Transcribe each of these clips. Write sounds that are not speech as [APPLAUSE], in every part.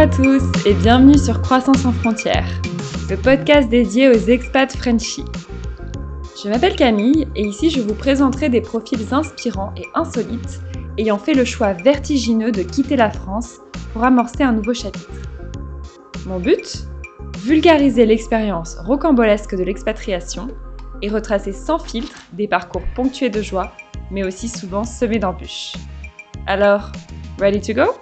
À tous et bienvenue sur Croissance sans frontières, le podcast dédié aux expats Frenchies. Je m'appelle Camille et ici je vous présenterai des profils inspirants et insolites ayant fait le choix vertigineux de quitter la France pour amorcer un nouveau chapitre. Mon but? Vulgariser l'expérience rocambolesque de l'expatriation et retracer sans filtre des parcours ponctués de joie, mais aussi souvent semés d'embûches. Alors, ready to go?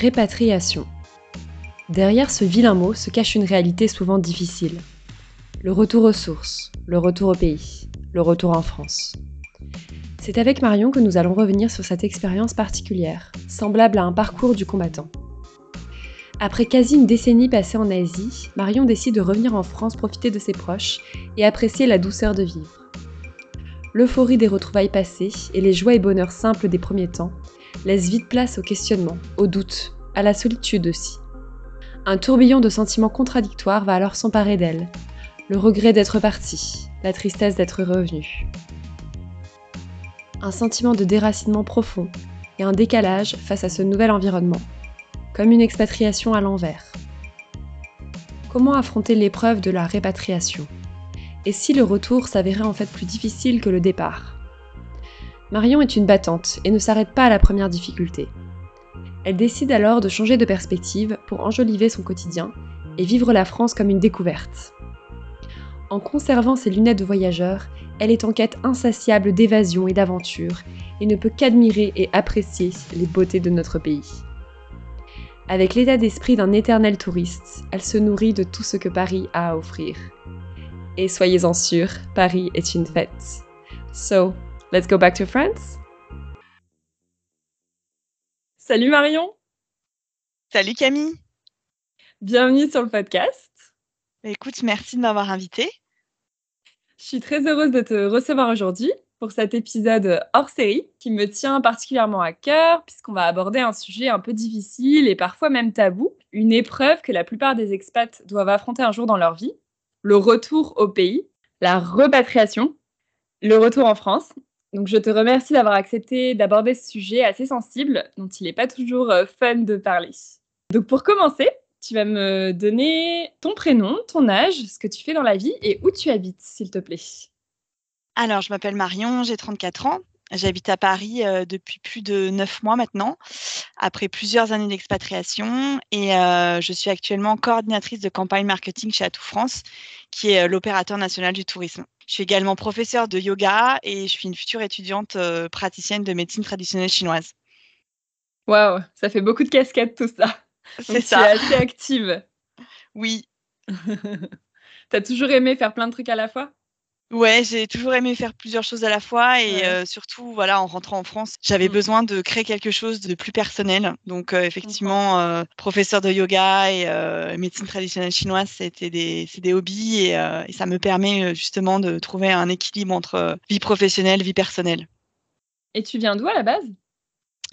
Répatriation. Derrière ce vilain mot se cache une réalité souvent difficile. Le retour aux sources, le retour au pays, le retour en France. C'est avec Marion que nous allons revenir sur cette expérience particulière, semblable à un parcours du combattant. Après quasi une décennie passée en Asie, Marion décide de revenir en France profiter de ses proches et apprécier la douceur de vivre. L'euphorie des retrouvailles passées et les joies et bonheurs simples des premiers temps laisse vite place au questionnement, au doute, à la solitude aussi. Un tourbillon de sentiments contradictoires va alors s'emparer d'elle. Le regret d'être parti, la tristesse d'être revenu. Un sentiment de déracinement profond et un décalage face à ce nouvel environnement, comme une expatriation à l'envers. Comment affronter l'épreuve de la répatriation? Et si le retour s'avérait en fait plus difficile que le départ? Marion est une battante et ne s'arrête pas à la première difficulté. Elle décide alors de changer de perspective pour enjoliver son quotidien et vivre la France comme une découverte. En conservant ses lunettes de voyageur, elle est en quête insatiable d'évasion et d'aventure et ne peut qu'admirer et apprécier les beautés de notre pays. Avec l'état d'esprit d'un éternel touriste, elle se nourrit de tout ce que Paris a à offrir. Et soyez-en sûrs, Paris est une fête. So, Let's go back to France. Salut Marion. Salut Camille. Bienvenue sur le podcast. Écoute, merci de m'avoir invitée. Je suis très heureuse de te recevoir aujourd'hui pour cet épisode hors série qui me tient particulièrement à cœur puisqu'on va aborder un sujet un peu difficile et parfois même tabou, une épreuve que la plupart des expats doivent affronter un jour dans leur vie, le retour au pays, la repatriation, le retour en France donc, je te remercie d'avoir accepté d'aborder ce sujet assez sensible dont il n'est pas toujours euh, fun de parler. Donc, pour commencer, tu vas me donner ton prénom, ton âge, ce que tu fais dans la vie et où tu habites, s'il te plaît. Alors, je m'appelle Marion, j'ai 34 ans. J'habite à Paris euh, depuis plus de neuf mois maintenant, après plusieurs années d'expatriation. Et euh, je suis actuellement coordinatrice de campagne marketing chez Atout France, qui est l'opérateur national du tourisme. Je suis également professeure de yoga et je suis une future étudiante euh, praticienne de médecine traditionnelle chinoise. Waouh, ça fait beaucoup de casquettes tout ça. [LAUGHS] C'est ça. Tu es assez active. Oui. [LAUGHS] tu as toujours aimé faire plein de trucs à la fois? Ouais, j'ai toujours aimé faire plusieurs choses à la fois et euh, surtout, voilà, en rentrant en France, j'avais mmh. besoin de créer quelque chose de plus personnel. Donc, euh, effectivement, euh, professeur de yoga et médecine traditionnelle chinoise, c'était des, c'est des hobbies et, et, ça me permet justement de trouver un équilibre entre vie professionnelle, vie personnelle. Et tu viens d'où à la base?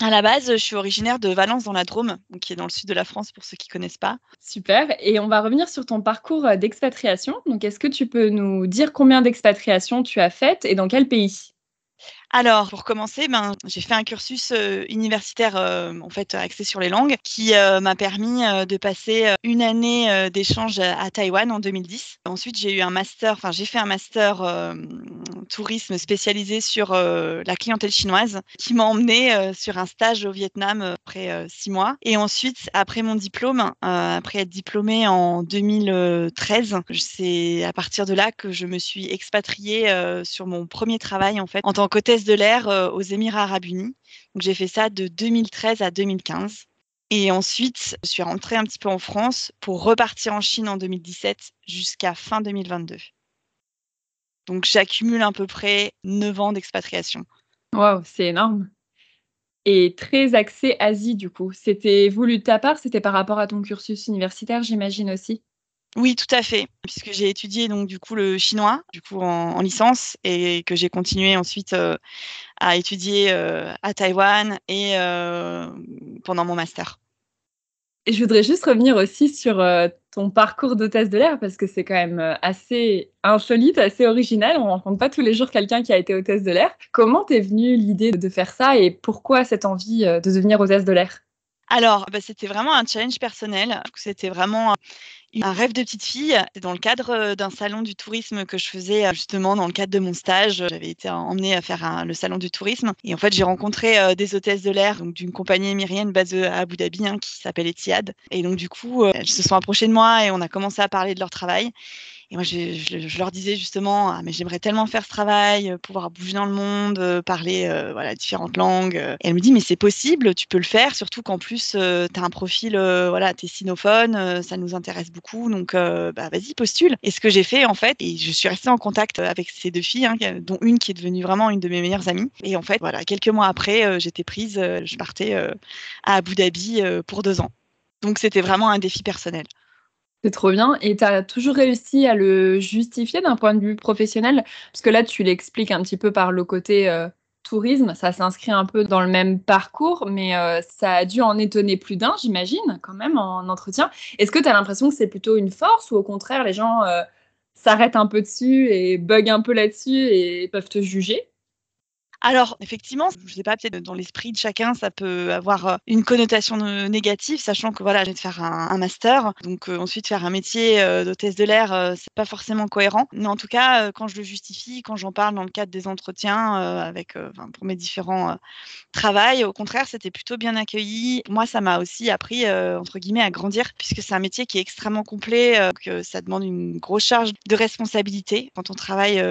À la base, je suis originaire de Valence dans la Drôme, qui est dans le sud de la France pour ceux qui ne connaissent pas. Super. Et on va revenir sur ton parcours euh, d'expatriation. Donc, est-ce que tu peux nous dire combien d'expatriations tu as faites et dans quel pays? Alors, pour commencer, ben, j'ai fait un cursus universitaire en fait axé sur les langues qui m'a permis de passer une année d'échange à Taïwan en 2010. Ensuite, j'ai eu un master, enfin j'ai fait un master tourisme spécialisé sur la clientèle chinoise qui m'a emmené sur un stage au Vietnam après six mois. Et ensuite, après mon diplôme, après être diplômée en 2013, c'est à partir de là que je me suis expatriée sur mon premier travail en fait en tant qu'hôtesse de l'air euh, aux Émirats arabes unis. Donc j'ai fait ça de 2013 à 2015. Et ensuite, je suis rentrée un petit peu en France pour repartir en Chine en 2017 jusqu'à fin 2022. Donc j'accumule à peu près 9 ans d'expatriation. Waouh, c'est énorme. Et très axé Asie, du coup. C'était voulu de ta part, c'était par rapport à ton cursus universitaire, j'imagine aussi? Oui, tout à fait, puisque j'ai étudié donc du coup le chinois, du coup en, licence, et que j'ai continué ensuite euh, à étudier euh, à Taïwan et euh, pendant mon master. Et je voudrais juste revenir aussi sur ton parcours d'hôtesse de l'air parce que c'est quand même assez insolite, assez original. On ne rencontre pas tous les jours quelqu'un qui a été hôtesse de l'air. Comment t'es venue l'idée de faire ça et pourquoi cette envie de devenir hôtesse de l'air? Alors, bah, c'était vraiment un challenge personnel. C'était vraiment un rêve de petite fille. Dans le cadre d'un salon du tourisme que je faisais justement dans le cadre de mon stage. J'avais été emmenée à faire le salon du tourisme. Et en fait, j'ai rencontré des hôtesses de l'air d'une compagnie émirienne basée à Abu Dhabi hein, qui s'appelle Etihad. Et donc, du coup, elles se sont approchées de moi et on a commencé à parler de leur travail. Et moi, je, leur disais justement, ah, mais j'aimerais tellement faire ce travail, euh, pouvoir bouger dans le monde, euh, parler euh, voilà, différentes langues. Et elle me dit, mais c'est possible, tu peux le faire, surtout qu'en plus, tu as un profil, voilà, tu es sinophone, ça nous intéresse beaucoup, donc bah, vas-y, postule. Et ce que j'ai fait, en fait, et je suis restée en contact avec ces deux filles, hein, dont une qui est devenue vraiment une de mes meilleures amies. Et en fait, voilà, quelques mois après, j'étais prise, je partais à Abu Dhabi pour deux ans. Donc c'était vraiment un défi personnel. Trop bien. Et tu as toujours réussi à le justifier d'un point de vue professionnel? Parce que là, tu l'expliques un petit peu par le côté euh, tourisme. Ça s'inscrit un peu dans le même parcours, mais euh, ça a dû en étonner plus d'un, j'imagine, quand même, en entretien. Est-ce que tu as l'impression que c'est plutôt une force ou au contraire, les gens euh, s'arrêtent un peu dessus et bug un peu là-dessus et peuvent te juger? Alors, effectivement, je ne sais pas, peut-être dans l'esprit de chacun, ça peut avoir une connotation négative, sachant que voilà, j'ai de faire un, master, donc ensuite faire un métier d'hôtesse de l'air, c'est pas forcément cohérent. Mais en tout cas, quand je le justifie, quand j'en parle dans le cadre des entretiens avec, pour mes différents travails, au contraire, c'était plutôt bien accueilli. Moi, ça m'a aussi appris entre guillemets à grandir, puisque c'est un métier qui est extrêmement complet, que ça demande une grosse charge de responsabilité. Quand on travaille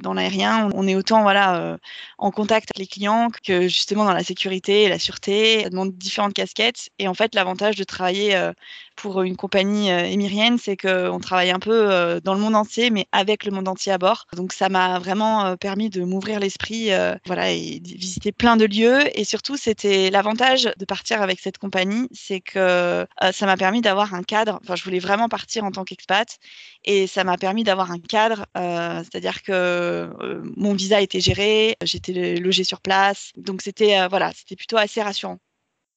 dans l'aérien, on, est autant voilà en contact avec les clients que justement dans la sécurité et la sûreté. Ça demande différentes casquettes. Et en fait, l'avantage de travailler euh, pour une compagnie euh, émirienne, c'est qu'on travaille un peu euh, dans le monde entier, mais avec le monde entier à bord. Donc ça m'a vraiment permis de m'ouvrir l'esprit voilà, et de visiter plein de lieux. Et surtout, c'était l'avantage de partir avec cette compagnie, c'est que ça m'a permis d'avoir un cadre. Enfin, je voulais vraiment partir en tant qu'expat. Et ça m'a permis d'avoir un cadre, c'est-à-dire que mon visa était géré, j'étais loger sur place. Donc c'était euh, voilà, plutôt assez rassurant.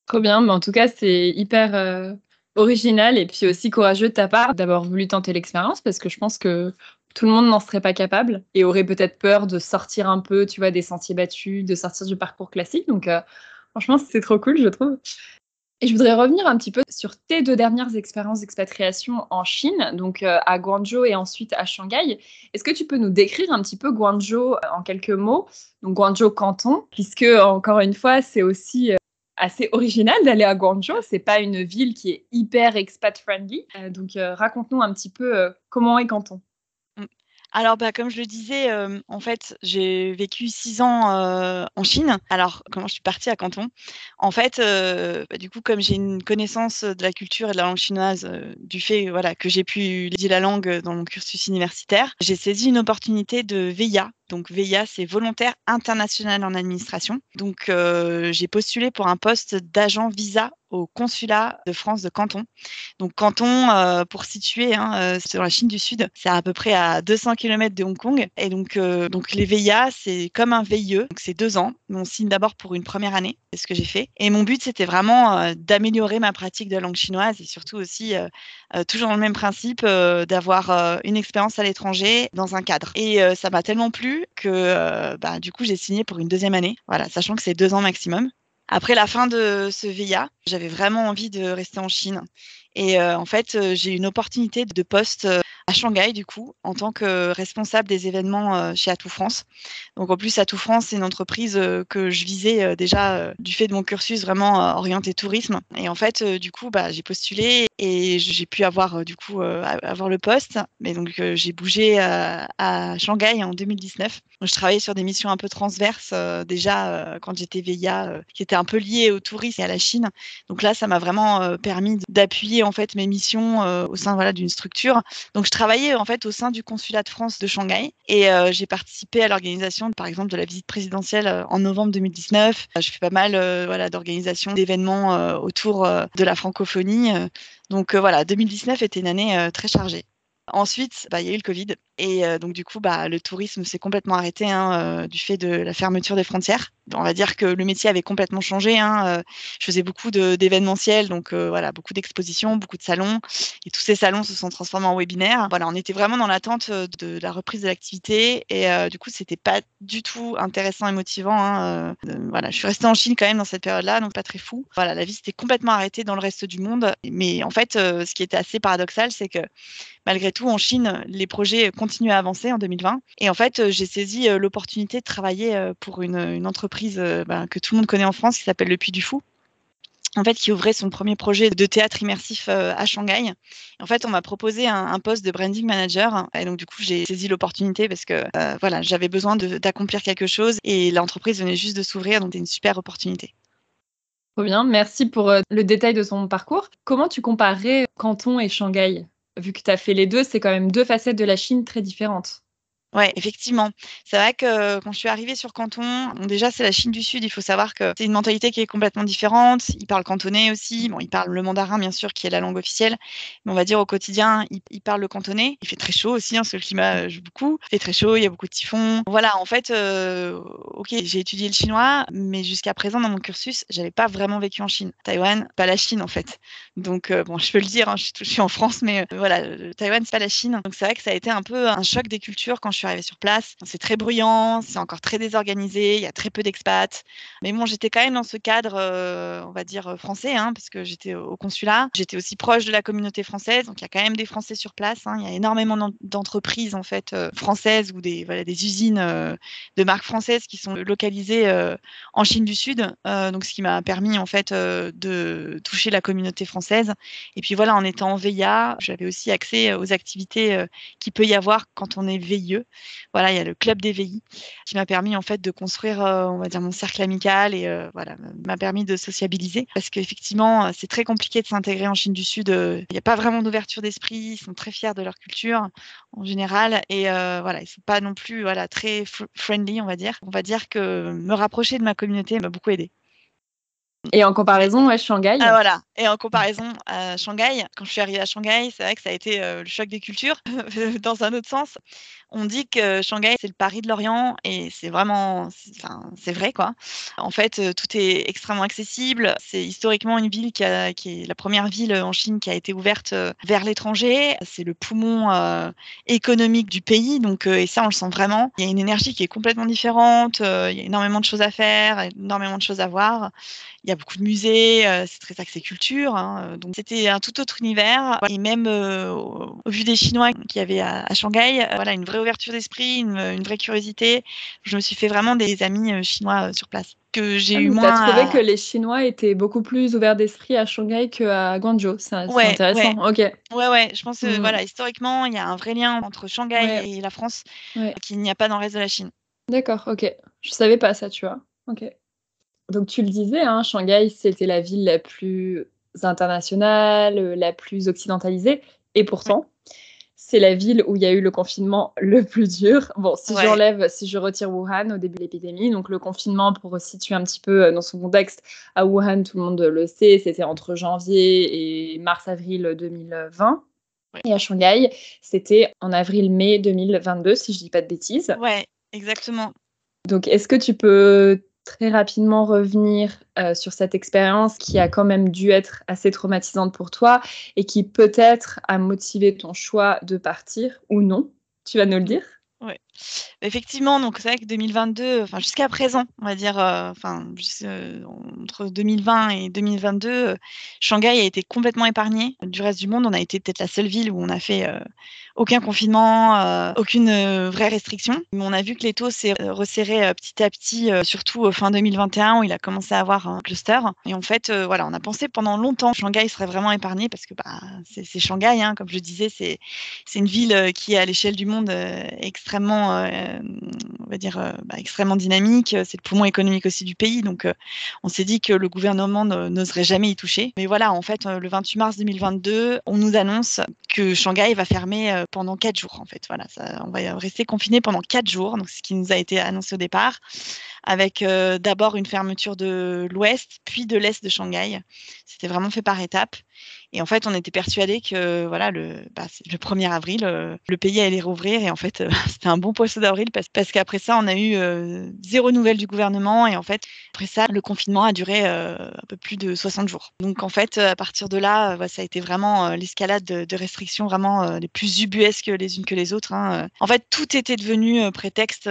Trop bien, mais en tout cas, c'est hyper euh, original et puis aussi courageux de ta part d'avoir voulu tenter l'expérience parce que je pense que tout le monde n'en serait pas capable et aurait peut-être peur de sortir un peu, tu vois, des sentiers battus, de sortir du parcours classique. Donc, euh, franchement, c'est trop cool, je trouve. Et je voudrais revenir un petit peu sur tes deux dernières expériences d'expatriation en Chine, donc euh, à Guangzhou et ensuite à Shanghai. Est-ce que tu peux nous décrire un petit peu Guangzhou euh, en quelques mots? Donc Guangzhou canton, puisque encore une fois, c'est aussi assez original d'aller à Guangzhou. C'est pas une ville qui est hyper expat friendly. donc raconte-nous un petit peu comment est Canton. Alors, bah, comme je le disais, en fait, j'ai vécu six ans en Chine. Alors, comment je suis partie à Canton? En fait, bah, du coup, comme j'ai une connaissance de la culture et de la langue chinoise, du fait voilà, que j'ai pu étudier la langue dans mon cursus universitaire, j'ai saisi une opportunité de VIA, donc VIA, c'est volontaire international en administration. Donc j'ai postulé pour un poste d'agent visa au consulat de France de Canton. Donc Canton, pour situer, hein, c'est dans la Chine du Sud, c'est à peu près à 200 km de Hong Kong. Et donc, donc les VIA, c'est comme un VIE, donc c'est deux ans. On signe d'abord pour une première année, c'est ce que j'ai fait. Et mon but, c'était vraiment d'améliorer ma pratique de la langue chinoise et surtout aussi, toujours dans le même principe, d'avoir une expérience à l'étranger dans un cadre. Et ça m'a tellement plu que euh, bah, du coup j'ai signé pour une deuxième année, voilà, sachant que c'est deux ans maximum. Après la fin de ce VIA, j'avais vraiment envie de rester en Chine. Et euh, en fait, euh, j'ai eu une opportunité de poste à Shanghai, du coup, en tant que responsable des événements chez Atout France. Donc, en plus, Atout France, c'est une entreprise que je visais déjà du fait de mon cursus vraiment orienté tourisme. Et en fait, du coup, bah, j'ai postulé et j'ai pu avoir, du coup, avoir le poste. Mais donc, j'ai bougé à Shanghai en 2019. je travaillais sur des missions un peu transverses déjà quand j'étais VIA, qui étaient un peu liées au tourisme et à la Chine. Donc là, ça m'a vraiment permis d'appuyer en fait mes missions au sein voilà, d'une structure. Donc, je travaillais en fait au sein du consulat de France de Shanghai et euh, j'ai participé à l'organisation, par exemple, de la visite présidentielle euh, en novembre 2019. Je fais pas mal euh, voilà, d'organisation d'événements autour de la francophonie. Donc voilà, 2019 était une année très chargée. Ensuite, bah, il y a eu le Covid. Et donc, du coup, bah, le tourisme s'est complètement arrêté hein, du fait de la fermeture des frontières. On va dire que le métier avait complètement changé. Hein, je faisais beaucoup d'événementiels, donc voilà, beaucoup d'expositions, beaucoup de salons. Et tous ces salons se sont transformés en webinaires. Voilà, on était vraiment dans l'attente de, la reprise de l'activité. Et du coup, c'était pas du tout intéressant et motivant. Hein, voilà, je suis restée en Chine quand même dans cette période-là, donc pas très fou. Voilà, la vie s'était complètement arrêtée dans le reste du monde. Mais en fait, ce qui était assez paradoxal, c'est que malgré tout, en Chine, les projets continuent à avancer en 2020. Et en fait, j'ai saisi l'opportunité de travailler pour une, entreprise ben, que tout le monde connaît en France qui s'appelle Le Puy du Fou en fait, qui ouvrait son premier projet de théâtre immersif à Shanghai. En fait, on m'a proposé un, poste de branding manager. Et donc, du coup, j'ai saisi l'opportunité parce que voilà, j'avais besoin d'accomplir quelque chose et l'entreprise venait juste de s'ouvrir. Donc, c'était une super opportunité. Trop bien. Merci pour le détail de son parcours. Comment tu comparerais Canton et Shanghai? Vu que tu fait les deux, c'est quand même deux facettes de la Chine très différentes. Ouais, effectivement. C'est vrai que quand je suis arrivée sur Canton, déjà c'est la Chine du Sud, il faut savoir que c'est une mentalité qui est complètement différente. Ils parlent cantonais aussi. Bon, ils parlent le mandarin bien sûr, qui est la langue officielle, mais on va dire au quotidien, ils, parlent le cantonais. Il fait très chaud aussi, hein, parce que le climat joue beaucoup. Il fait très chaud, il y a beaucoup de typhons. Voilà, en fait, euh, ok, j'ai étudié le chinois, mais jusqu'à présent dans mon cursus, j'avais pas vraiment vécu en Chine. Taïwan, pas la Chine en fait. Donc euh, bon, [LAUGHS] je peux le dire, hein, je, suis, en France, mais euh, voilà, Taïwan c'est pas la Chine. Donc c'est vrai que ça a été un peu un choc des cultures quand je suis arrivée sur place. C'est très bruyant, c'est encore très désorganisé, il y a très peu d'expats. Mais bon, j'étais quand même dans ce cadre, euh, on va dire, euh, français, hein, parce que j'étais au consulat. J'étais aussi proche de la communauté française, donc il y a quand même des Français sur place. Hein. Il y a énormément d'entreprises en fait euh, françaises ou des, voilà, des usines de marques françaises qui sont localisées en Chine du Sud. donc ce qui m'a permis en fait de toucher la communauté française. Et puis voilà, en étant en VIA, j'avais aussi accès aux activités qu'il peut y avoir quand on est veilleux voilà, il y a le club d'éveil qui m'a permis en fait de construire, euh, on va dire, mon cercle amical et euh, voilà, m'a permis de sociabiliser parce qu'effectivement, c'est très compliqué de s'intégrer en Chine du Sud. Euh, il n'y a pas vraiment d'ouverture d'esprit. Ils sont très fiers de leur culture en général et voilà, ils sont pas non plus voilà très friendly, on va dire. On va dire que me rapprocher de ma communauté m'a beaucoup aidé. Et en comparaison, ouais, Shanghai. Ah, voilà. Et en comparaison à Shanghai, quand je suis arrivée à Shanghai, c'est vrai que ça a été le choc des cultures, [LAUGHS] dans un autre sens. On dit que Shanghai, c'est le Paris de l'Orient et c'est vraiment, c'est vrai quoi. En fait, tout est extrêmement accessible. C'est historiquement une ville qui, est la première ville en Chine qui a été ouverte vers l'étranger. C'est le poumon économique du pays, donc et ça, on le sent vraiment. Il y a une énergie qui est complètement différente. il y a énormément de choses à faire, énormément de choses à voir. Il y a beaucoup de musées, c'est très axé culture. Hein, donc c'était un tout autre univers. Et même au, vu des Chinois qu'il y avait à, Shanghai, voilà, une vraie ouverture d'esprit, une, vraie curiosité. Je me suis fait vraiment des amis chinois sur place. Que j'ai ah, eu moins. Tu as trouvé que les Chinois étaient beaucoup plus ouverts d'esprit à Shanghai qu'à Guangzhou. C'est intéressant. Ouais. Ok. Ouais, ouais. Je pense que mmh. voilà, historiquement, il y a un vrai lien entre Shanghai et la France qu'il n'y a pas dans le reste de la Chine. D'accord. Ok. Je savais pas ça, tu vois. Ok. Donc tu le disais, hein, Shanghai, c'était la ville la plus internationale, euh, la plus occidentalisée, et pourtant, c'est la ville où il y a eu le confinement [LAUGHS] le plus dur. Bon, si j'enlève, si je retire Wuhan au début de l'épidémie, donc le confinement, pour situer un petit peu euh, dans son contexte, à Wuhan, tout le monde le sait, c'était entre janvier et mars-avril 2020. Et à Shanghai, c'était en avril-mai 2022, si je dis pas de bêtises. Ouais, exactement. Donc, est-ce que tu peux très rapidement revenir euh, sur cette expérience qui a quand même dû être assez traumatisante pour toi et qui peut-être a motivé ton choix de partir ou non Tu vas nous le dire? Oui. Effectivement, donc c'est vrai que 2022, enfin jusqu'à présent, on va dire, euh, enfin euh, entre 2020 et 2022, Shanghai a été complètement épargné du reste du monde. On a été peut-être la seule ville où on a fait aucun confinement, euh, aucune euh, vraie restriction. Mais on a vu que les taux s'est euh, resserré petit à petit, surtout fin 2021 où il a commencé à avoir un cluster. Et en fait, voilà, on a pensé pendant longtemps que Shanghai serait vraiment épargné parce que bah, c'est Shanghai, hein, comme je disais, c'est une ville qui est à l'échelle du monde extrêmement, on va dire, bah, extrêmement dynamique. C'est le poumon économique aussi du pays. Donc, on s'est dit que le gouvernement n'oserait jamais y toucher. Mais voilà, en fait, le 28 mars 2022, on nous annonce que Shanghai va fermer pendant quatre jours en fait. Voilà, ça, on va rester confiné pendant quatre jours, donc ce qui nous a été annoncé au départ, avec euh, d'abord une fermeture de l'ouest, puis de l'est de Shanghai. C'était vraiment fait par étapes. Et en fait, on était persuadés que voilà, le, bah, le 1er avril, le pays allait rouvrir. Et en fait, [LAUGHS] c'était un bon poisson d'avril parce, qu'après ça, on a eu zéro nouvelle du gouvernement. Et en fait, après ça, le confinement a duré un peu plus de 60 jours. Donc en fait, à partir de là, ça a été vraiment l'escalade de, restrictions vraiment les plus ubuesques les unes que les autres. Hein. En fait, tout était devenu prétexte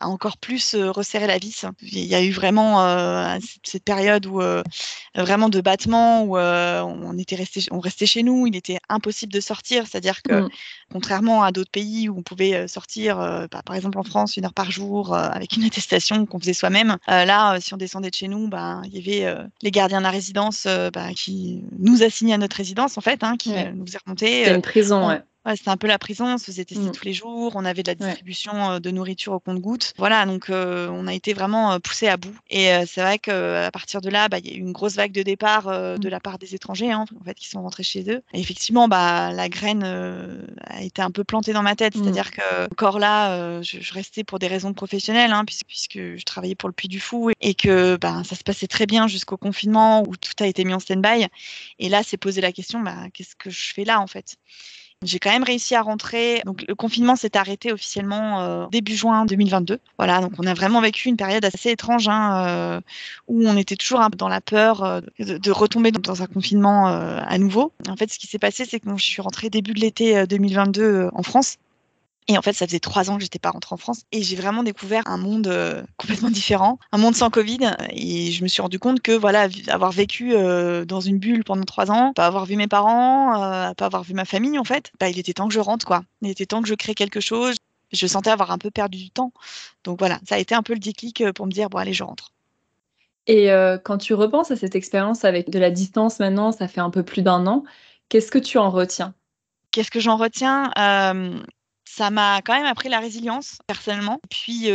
à encore plus resserrer la vis. Il y a eu vraiment cette période où vraiment de battement où on était resté, on restait chez nous, il était impossible de sortir. C'est-à-dire que mmh. contrairement à d'autres pays où on pouvait sortir, bah, par exemple en France, une heure par jour avec une attestation qu'on faisait soi-même, là, si on descendait de chez nous, bah, il y avait les gardiens de la résidence bah, qui nous assignaient à notre résidence en fait, hein, qui nous faisaient remonter. C'est une prison, ouais. Ouais, c'était un peu la prison, on se faisait tester mmh. tous les jours, on avait de la distribution de nourriture au compte-gouttes. Voilà, donc on a été vraiment poussé à bout. Et c'est vrai qu'à partir de là, bah, il y a eu une grosse vague de départ de mmh. la part des étrangers, hein, en fait, qui sont rentrés chez eux. Et effectivement, bah, la graine a été un peu plantée dans ma tête, mmh. c'est-à-dire que encore là, je, restais pour des raisons professionnelles, hein, puisque, puisque, je travaillais pour le Puy du Fou et que bah, ça se passait très bien jusqu'au confinement où tout a été mis en stand-by. Et là, c'est posé la question, bah, qu'est-ce que je fais là, en fait? J'ai quand même réussi à rentrer. Donc le confinement s'est arrêté officiellement euh, début juin 2022. Voilà, donc on a vraiment vécu une période assez étrange hein, euh, où on était toujours dans la peur euh, de, retomber dans un confinement à nouveau. En fait, ce qui s'est passé, c'est que je suis rentrée début de l'été 2022 en France. Et en fait, ça faisait trois ans que j'étais pas rentrée en France et j'ai vraiment découvert un monde euh, [LAUGHS] complètement différent, un monde sans Covid. Et je me suis rendu compte que voilà, avoir vécu euh, dans une bulle pendant trois ans, pas avoir vu mes parents, euh, pas avoir vu ma famille en fait, bah, il était temps que je rentre quoi. Il était temps que je crée quelque chose. Je sentais avoir un peu perdu du temps. Donc voilà, ça a été un peu le déclic pour me dire bon allez, je rentre. Et quand tu repenses à cette expérience avec de la distance maintenant, ça fait un peu plus d'un an, qu'est-ce que tu en retiens? Qu'est-ce que j'en retiens? Ça m'a quand même appris la résilience personnellement. Puis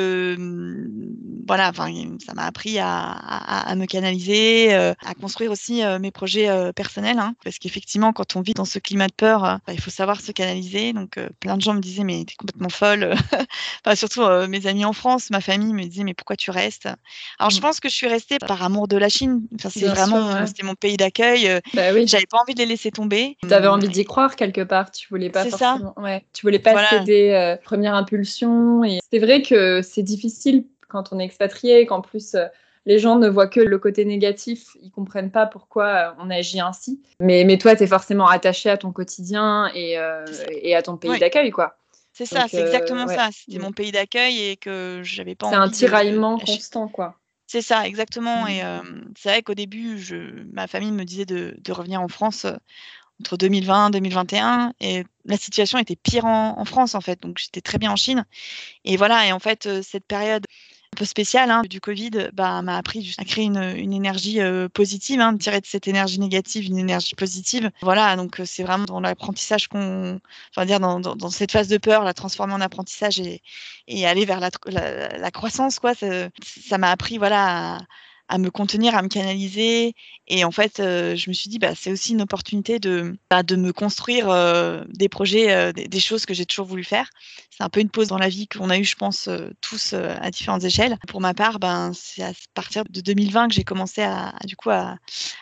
voilà, enfin ça m'a appris à, me canaliser, à construire aussi mes projets personnels, hein. parce qu'effectivement quand on vit dans ce climat de peur, bah, il faut savoir se canaliser. Donc plein de gens me disaient mais t'es complètement folle. [LAUGHS] enfin, surtout mes amis en France, ma famille me disait mais pourquoi tu restes? Alors je mmh. pense que je suis restée par amour de la Chine. Enfin, c'est vraiment c'était mon pays d'accueil. Bah, oui. J'avais pas envie de les laisser tomber. Tu avais envie d'y croire quelque part. Tu voulais pas forcément. Ça. Ouais. Tu voulais pas euh, première impulsion. Et c'est vrai que c'est difficile quand on est expatrié, qu'en plus euh, les gens ne voient que le côté négatif, ils comprennent pas pourquoi euh, on agit ainsi. Mais, mais toi, tu es forcément attaché à ton quotidien et, et à ton pays d'accueil, quoi. C'est ça, c'est exactement ça. C'était mon pays d'accueil et que j'avais pas C'est un tiraillement constant, quoi. C'est ça, exactement. Et c'est vrai qu'au début, je, ma famille me disait de, de revenir en France entre 2020 et 2021 et la situation était pire en, France en fait donc j'étais très bien en Chine et voilà et en fait euh, cette période un peu spéciale hein, du Covid bah, m'a appris à créer une, énergie euh, positive, hein, de tirer de cette énergie négative une énergie positive. Voilà, donc euh, c'est vraiment dans l'apprentissage qu'on, enfin dire dans, cette phase de peur, la transformer en apprentissage et, aller vers la croissance quoi. Ça m'a appris voilà à, à me contenir, à me canaliser. Et en fait, euh, je me suis dit, bah, c'est aussi une opportunité de, bah, de me construire euh, des projets, euh, des, choses que j'ai toujours voulu faire. C'est un peu une pause dans la vie qu'on a eu, je pense, tous à différentes échelles. Pour ma part, ben, c'est à partir de 2020 que j'ai commencé à, du coup, à,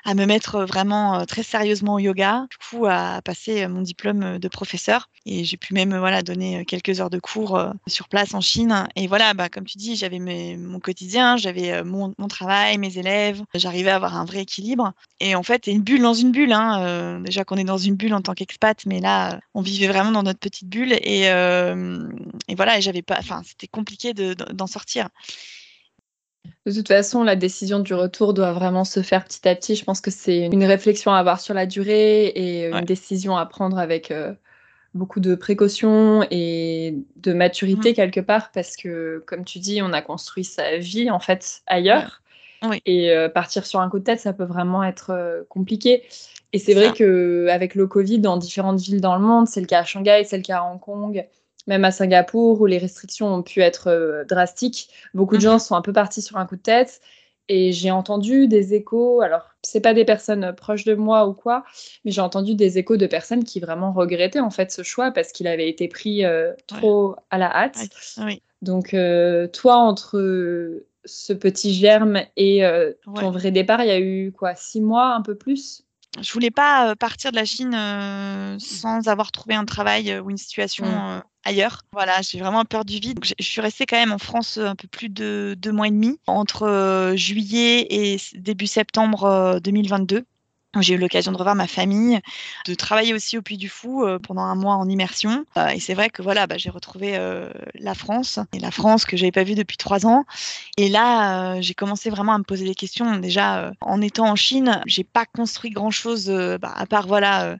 à, me mettre vraiment très sérieusement au yoga, du coup, à passer mon diplôme de professeur. Et j'ai pu même voilà, donner quelques heures de cours sur place en Chine. Et voilà, bah, comme tu dis, j'avais mon quotidien, j'avais mon travail mes élèves, j'arrivais à avoir un vrai équilibre. Et en fait, c'est une bulle dans une bulle. Hein. Euh, déjà qu'on est dans une bulle en tant qu'expat, mais là, on vivait vraiment dans notre petite bulle. Et, euh, et voilà, et j'avais pas, enfin, c'était compliqué d'en sortir. De toute façon, la décision du retour doit vraiment se faire petit à petit. Je pense que c'est une réflexion à avoir sur la durée et une décision à prendre avec euh, beaucoup de précautions et de maturité mmh. quelque part parce que, comme tu dis, on a construit sa vie en fait ailleurs. Et euh, partir sur un coup de tête, ça peut vraiment être euh, compliqué. Et c'est vrai qu'avec le Covid, dans différentes villes dans le monde, c'est le cas à Shanghai, c'est le cas à Hong Kong, même à Singapour, où les restrictions ont pu être euh, drastiques, beaucoup de gens mhm. sont un peu partis sur un coup de tête. Et j'ai entendu des échos, alors c'est pas des personnes proches de moi ou quoi, mais j'ai entendu des échos de personnes qui vraiment regrettaient en fait ce choix parce qu'il avait été pris trop à la hâte. Donc toi, entre ce petit germe et euh, ton vrai départ, il y a eu quoi Six mois, un peu plus? Je voulais pas partir de la Chine sans avoir trouvé un travail ou une situation mmh. ailleurs. Voilà, j'ai vraiment peur du vide. je suis restée quand même en France un peu plus de deux mois et demi, entre juillet et début septembre 2022. J'ai eu l'occasion de revoir ma famille, de travailler aussi au Puy du Fou euh, pendant un mois en immersion. Euh, et c'est vrai que voilà, bah, j'ai retrouvé euh, la France et la France que j'avais pas vue depuis trois ans. Et là, j'ai commencé vraiment à me poser des questions. Déjà, en étant en Chine, j'ai pas construit grand chose bah, à part voilà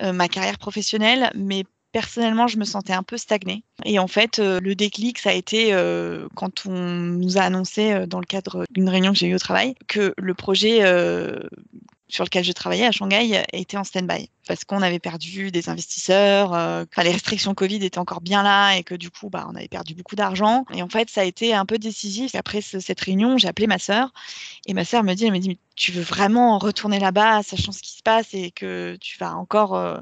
ma carrière professionnelle, mais personnellement, je me sentais un peu stagnée. Et en fait, le déclic, ça a été quand on nous a annoncé, dans le cadre d'une réunion que j'ai eue au travail, que le projet sur lequel je travaillais à Shanghai était en stand-by parce qu'on avait perdu des investisseurs, euh, les restrictions Covid étaient encore bien là et que du coup, bah, on avait perdu beaucoup d'argent. Et en fait, ça a été un peu décisif. Après cette réunion, j'ai appelé ma sœur et ma sœur me dit, elle me dit, tu veux vraiment retourner là-bas, sachant ce qui se passe et que tu vas encore euh,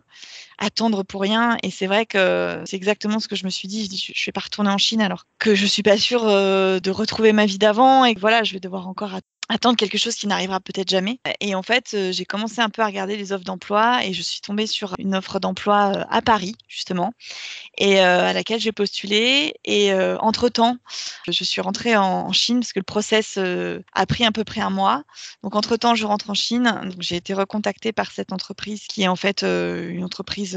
attendre pour rien? Et c'est vrai que c'est exactement ce que je me suis dit. Je dis, je, vais pas retourner en Chine alors que je suis pas sûre euh, de retrouver ma vie d'avant et que voilà, je vais devoir encore attendre attendre quelque chose qui n'arrivera peut-être jamais. Et en fait, euh, j'ai commencé un peu à regarder les offres d'emploi et je suis tombée sur une offre d'emploi euh, à Paris, justement, et euh, à laquelle j'ai postulé. Et entre-temps, je suis rentrée en, Chine parce que le process a pris à peu près un mois. Donc, entre-temps, je rentre en Chine. J'ai été recontactée par cette entreprise qui est en fait une entreprise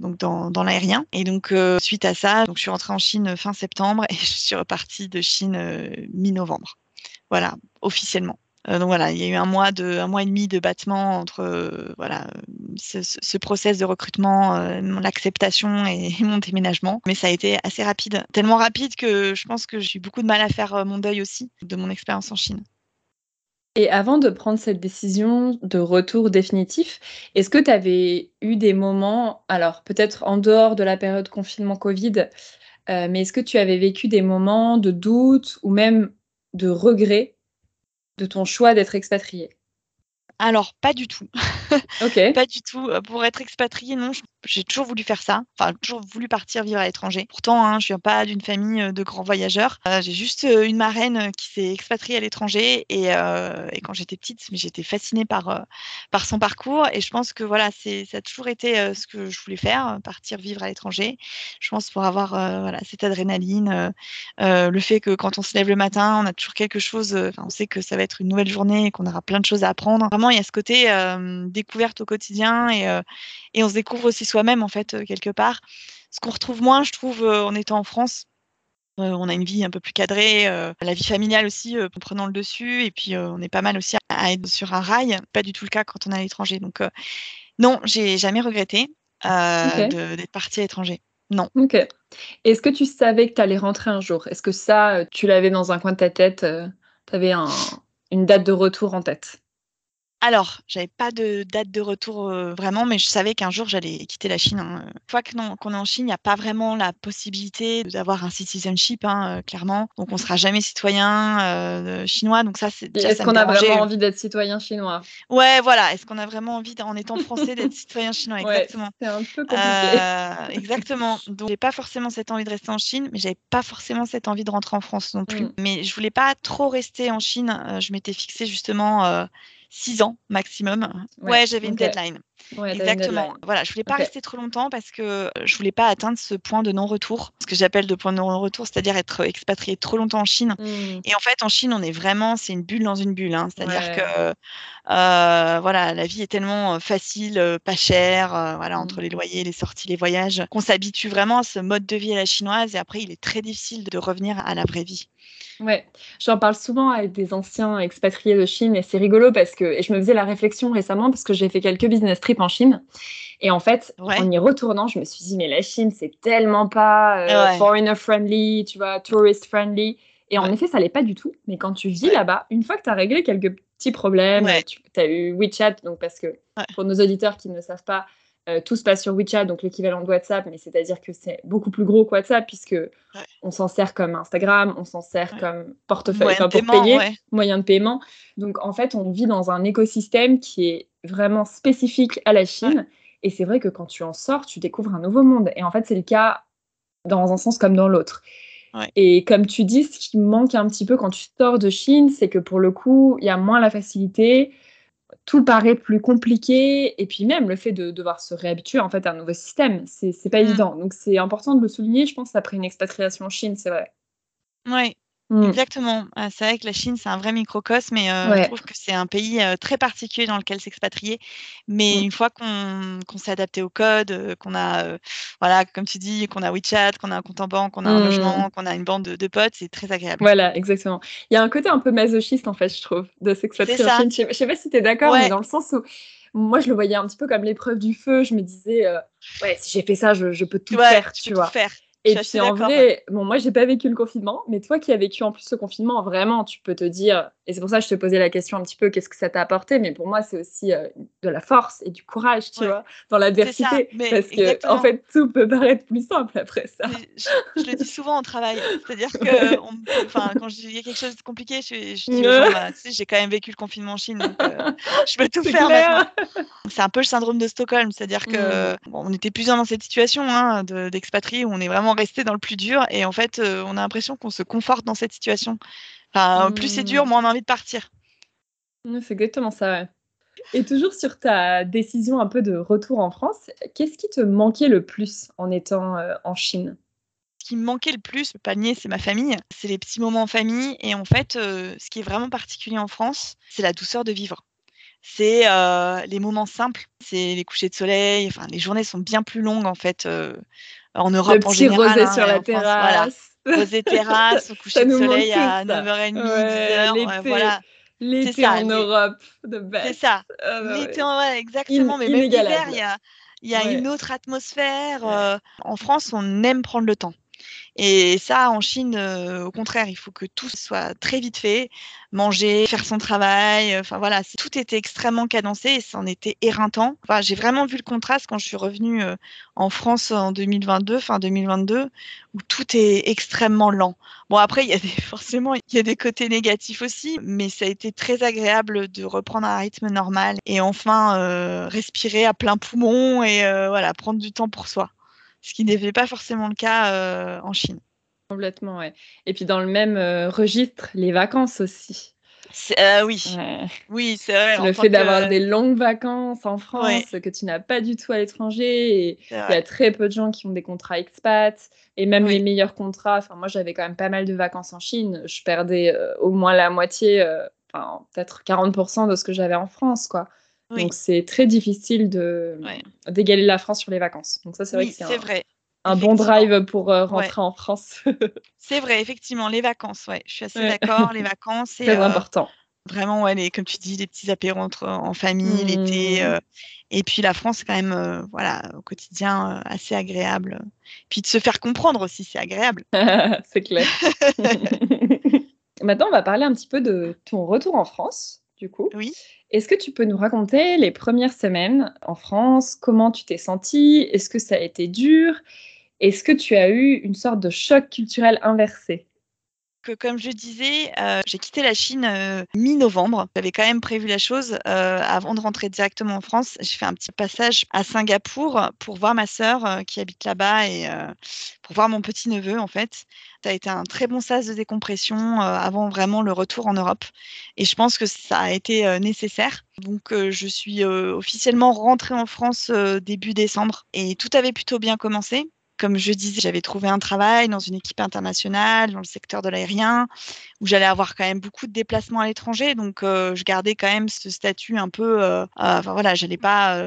donc dans, dans l'aérien. Et donc, suite à ça, je suis rentrée en Chine fin septembre [LAUGHS] et je suis repartie de Chine mi-novembre. Voilà, officiellement. Euh, donc voilà, il y a eu un mois de un mois et demi de battement entre euh, voilà ce, ce, process de recrutement, euh, l'acceptation [LAUGHS] et, mon déménagement. Mais ça a été assez rapide, tellement rapide que je pense que j'ai eu beaucoup de mal à faire mon deuil aussi de mon expérience en Chine. Et avant de prendre cette décision de retour définitif, est-ce que tu avais eu des moments, alors peut-être en dehors de la période confinement Covid, mais est-ce que tu avais vécu des moments de doute ou même de regret de ton choix d'être expatrié Alors, pas du tout. [LAUGHS] Pas du tout. Pour être expatrié, non, j'ai toujours voulu faire ça. Enfin, toujours voulu partir vivre à l'étranger. Pourtant, hein, je viens pas d'une famille euh, de grands voyageurs. Euh, j'ai juste euh, une marraine qui s'est expatriée à l'étranger et, et, quand j'étais petite, j'étais fascinée par par son parcours et je pense que voilà, c'est ça a toujours été ce que je voulais faire, partir vivre à l'étranger. Je pense pour avoir voilà cette adrénaline, le fait que quand on se lève le matin, on a toujours quelque chose. on sait que ça va être une nouvelle journée et qu'on aura plein de choses à apprendre. Vraiment, il y a ce côté découverte au quotidien et, et on se découvre aussi soi-même en fait quelque part. Ce qu'on retrouve moins, je trouve, en étant en France. on a une vie un peu plus cadrée, la vie familiale aussi en prenant le dessus, et puis on est pas mal aussi à être sur un rail. Pas du tout le cas quand on est à l'étranger. Donc non, j'ai jamais regretté d'être partie à l'étranger. Non. Ok. Est-ce que tu savais que tu allais rentrer un jour? Est-ce que ça, tu l'avais dans un coin de ta tête Tu avais une date de retour en tête? Alors, j'avais pas de date de retour vraiment, mais je savais qu'un jour j'allais quitter la Chine. Hein. Une fois qu'on est en Chine, il n'y a pas vraiment la possibilité d'avoir un citizenship, hein, clairement. Donc, on sera jamais citoyen chinois. Donc ça, c'est Est-ce qu'on a vraiment envie d'être citoyen chinois? Ouais, voilà. Est-ce qu'on a vraiment envie, en étant français, d'être citoyen chinois? Exactement. c'est un peu compliqué. exactement. Donc, j'ai pas forcément cette envie de rester en Chine, mais j'avais pas forcément cette envie de rentrer en France non plus. Mmh. Mais je voulais pas trop rester en Chine. je m'étais fixé justement six ans maximum. Ouais, j'avais une deadline. Exactement. Voilà, je voulais pas rester trop longtemps parce que je voulais pas atteindre ce point de non-retour, ce que j'appelle de point de non-retour, c'est-à-dire être expatrié trop longtemps en Chine. Mmh. Et en fait, en Chine, on est vraiment, c'est une bulle dans une bulle. Hein. C'est-à-dire que euh, voilà, la vie est tellement euh, facile, euh, pas chère, voilà, entre mmh. les loyers, les sorties, les voyages, qu'on s'habitue vraiment à ce mode de vie à la chinoise. Et après, il est très difficile de revenir à la vraie vie. Ouais, j'en parle souvent avec des anciens expatriés de Chine et c'est rigolo parce que, et je me faisais la réflexion récemment parce que j'ai fait quelques business trips en Chine. Et en fait, en y retournant, je me suis dit, mais la Chine, c'est tellement pas euh, foreigner friendly, tu vois, tourist friendly. Et en effet, ça l'est pas du tout. Mais quand tu vis là-bas, une fois que tu as réglé quelques petits problèmes, tu as eu WeChat, donc parce que pour nos auditeurs qui ne savent pas, euh, tout se passe sur WeChat, donc l'équivalent de WhatsApp, mais c'est-à-dire que c'est beaucoup plus gros que WhatsApp puisque on s'en sert comme Instagram, on s'en sert comme portefeuille pour payer, moyen de paiement. Donc en fait, on vit dans un écosystème qui est vraiment spécifique à la Chine. Et c'est vrai que quand tu en sors, tu découvres un nouveau monde. Et en fait, c'est le cas dans un sens comme dans l'autre. Et comme tu dis, ce qui manque un petit peu quand tu sors de Chine, c'est que pour le coup, il y a moins la facilité tout paraît plus compliqué. Et puis même le fait de devoir se réhabituer en fait à un nouveau système, c'est pas mmh. évident. Donc c'est important de le souligner, je pense, après une expatriation en Chine, c'est vrai. Oui, Mmh. Exactement. Ah, c'est vrai que la Chine, c'est un vrai microcosme et je trouve que c'est un pays très particulier dans lequel s'expatrier. Mais mmh. une fois qu'on s'est adapté au code, qu'on a, voilà, comme tu dis, qu'on a WeChat, qu'on a un compte en banque, qu'on a un mmh. logement, qu'on a une bande de, potes, c'est très agréable. Voilà, exactement. Il y a un côté un peu masochiste, en fait, je trouve, de s'expatrier en Chine. Je ne sais pas si tu es d'accord, mais dans le sens où moi, je le voyais un petit peu comme l'épreuve du feu. Je me disais, ouais, si j'ai fait ça, je, peux tout faire, tu vois? Tout faire. Et puis en vrai, bon, moi j'ai pas vécu le confinement, mais toi qui as vécu en plus ce confinement, vraiment, tu peux te dire, et c'est pour ça que je te posais la question un petit peu, qu'est-ce que ça t'a apporté? Mais pour moi, c'est aussi euh, de la force et du courage, tu vois, dans l'adversité. Parce que, en fait, tout peut paraître plus simple après ça. Je, le dis souvent au travail. C'est-à-dire que [LAUGHS] quand il y a quelque chose de compliqué, je, je dis, bah, j'ai quand même vécu le confinement en Chine, donc euh, je peux tout faire C'est un peu le syndrome de Stockholm. C'est-à-dire que mmh. on était plusieurs dans cette situation hein, d'expatriés où on est vraiment resté dans le plus dur et en fait, euh, on a l'impression qu'on se conforte dans cette situation. Enfin, plus c'est dur, mmh. moins on a envie de partir. C'est exactement ça, Et toujours sur ta décision un peu de retour en France, qu'est-ce qui te manquait le plus en étant euh, en Chine? Ce qui me manquait le plus, le panier, c'est ma famille. C'est les petits moments en famille. Et en fait, euh, ce qui est vraiment particulier en France, c'est la douceur de vivre. C'est euh, les moments simples, c'est les couchers de soleil. Enfin, les journées sont bien plus longues en fait en Europe le en général. Rosé hein, sur la terrasse. Poser [LAUGHS] terrasse, au coucher de soleil à 9h30, 10h. voilà. L'été en Europe, C'est ça. Ah, bah l'été en ouais, exactement. mais même l'hiver, il y a, y a une autre atmosphère. Euh, en France, on aime prendre le temps. Et ça, en Chine, euh, au contraire, il faut que tout soit très vite fait, manger, faire son travail. Euh, enfin voilà, tout était extrêmement cadencé et c'en était éreintant. Enfin, j'ai vraiment vu le contraste quand je suis revenue euh, en France en 2022, fin 2022, où tout est extrêmement lent. Bon, après, il y a des, [LAUGHS] forcément, il y a des côtés négatifs aussi, mais ça a été très agréable de reprendre un rythme normal et enfin respirer à plein poumon et voilà, prendre du temps pour soi ce qui n'était pas forcément le cas euh, en Chine. Complètement, ouais. Et puis dans le même euh, registre, les vacances aussi. Euh, oui, oui, c'est vrai. Le fait d'avoir des longues vacances en France que tu n'as pas du tout à l'étranger, et il y a très peu de gens qui ont des contrats expats, et même les meilleurs contrats. Enfin, moi, j'avais quand même pas mal de vacances en Chine. Je perdais au moins la moitié, enfin, peut-être 40% de ce que j'avais en France, quoi. Donc c'est très difficile de d'égaler la France sur les vacances. Donc ça c'est vrai que c'est un, vrai. un bon drive pour euh, rentrer en France. [LAUGHS] c'est vrai, effectivement, les vacances, ouais, je suis assez d'accord, les [LAUGHS] vacances c'est euh, important. Vraiment, ouais, les, comme tu dis, les petits apéros entre, en famille, l'été. Mmh. Euh, et puis la France, quand même, voilà, au quotidien, assez agréable. Puis de se faire comprendre aussi, c'est agréable. [LAUGHS] c'est clair. Maintenant, on va parler un petit peu de ton retour en France du coup. Oui. Est-ce que tu peux nous raconter les premières semaines en France? Comment tu t'es sentie? Est-ce que ça a été dur? Est-ce que tu as eu une sorte de choc culturel inversé? Comme je disais, euh, j'ai quitté la Chine euh, mi-novembre. J'avais quand même prévu la chose euh, avant de rentrer directement en France. J'ai fait un petit passage à Singapour pour voir ma sœur qui habite là-bas et pour voir mon petit neveu en fait. Ça a été un très bon sas de décompression avant vraiment le retour en Europe. Et je pense que ça a été nécessaire. Donc, je suis officiellement rentrée en France début décembre et tout avait plutôt bien commencé comme je disais, j'avais trouvé un travail dans une équipe internationale, dans le secteur de l'aérien, où j'allais avoir quand même beaucoup de déplacements à l'étranger. Donc, euh, je gardais quand même ce statut un peu. Euh, euh, enfin, voilà, j'allais pas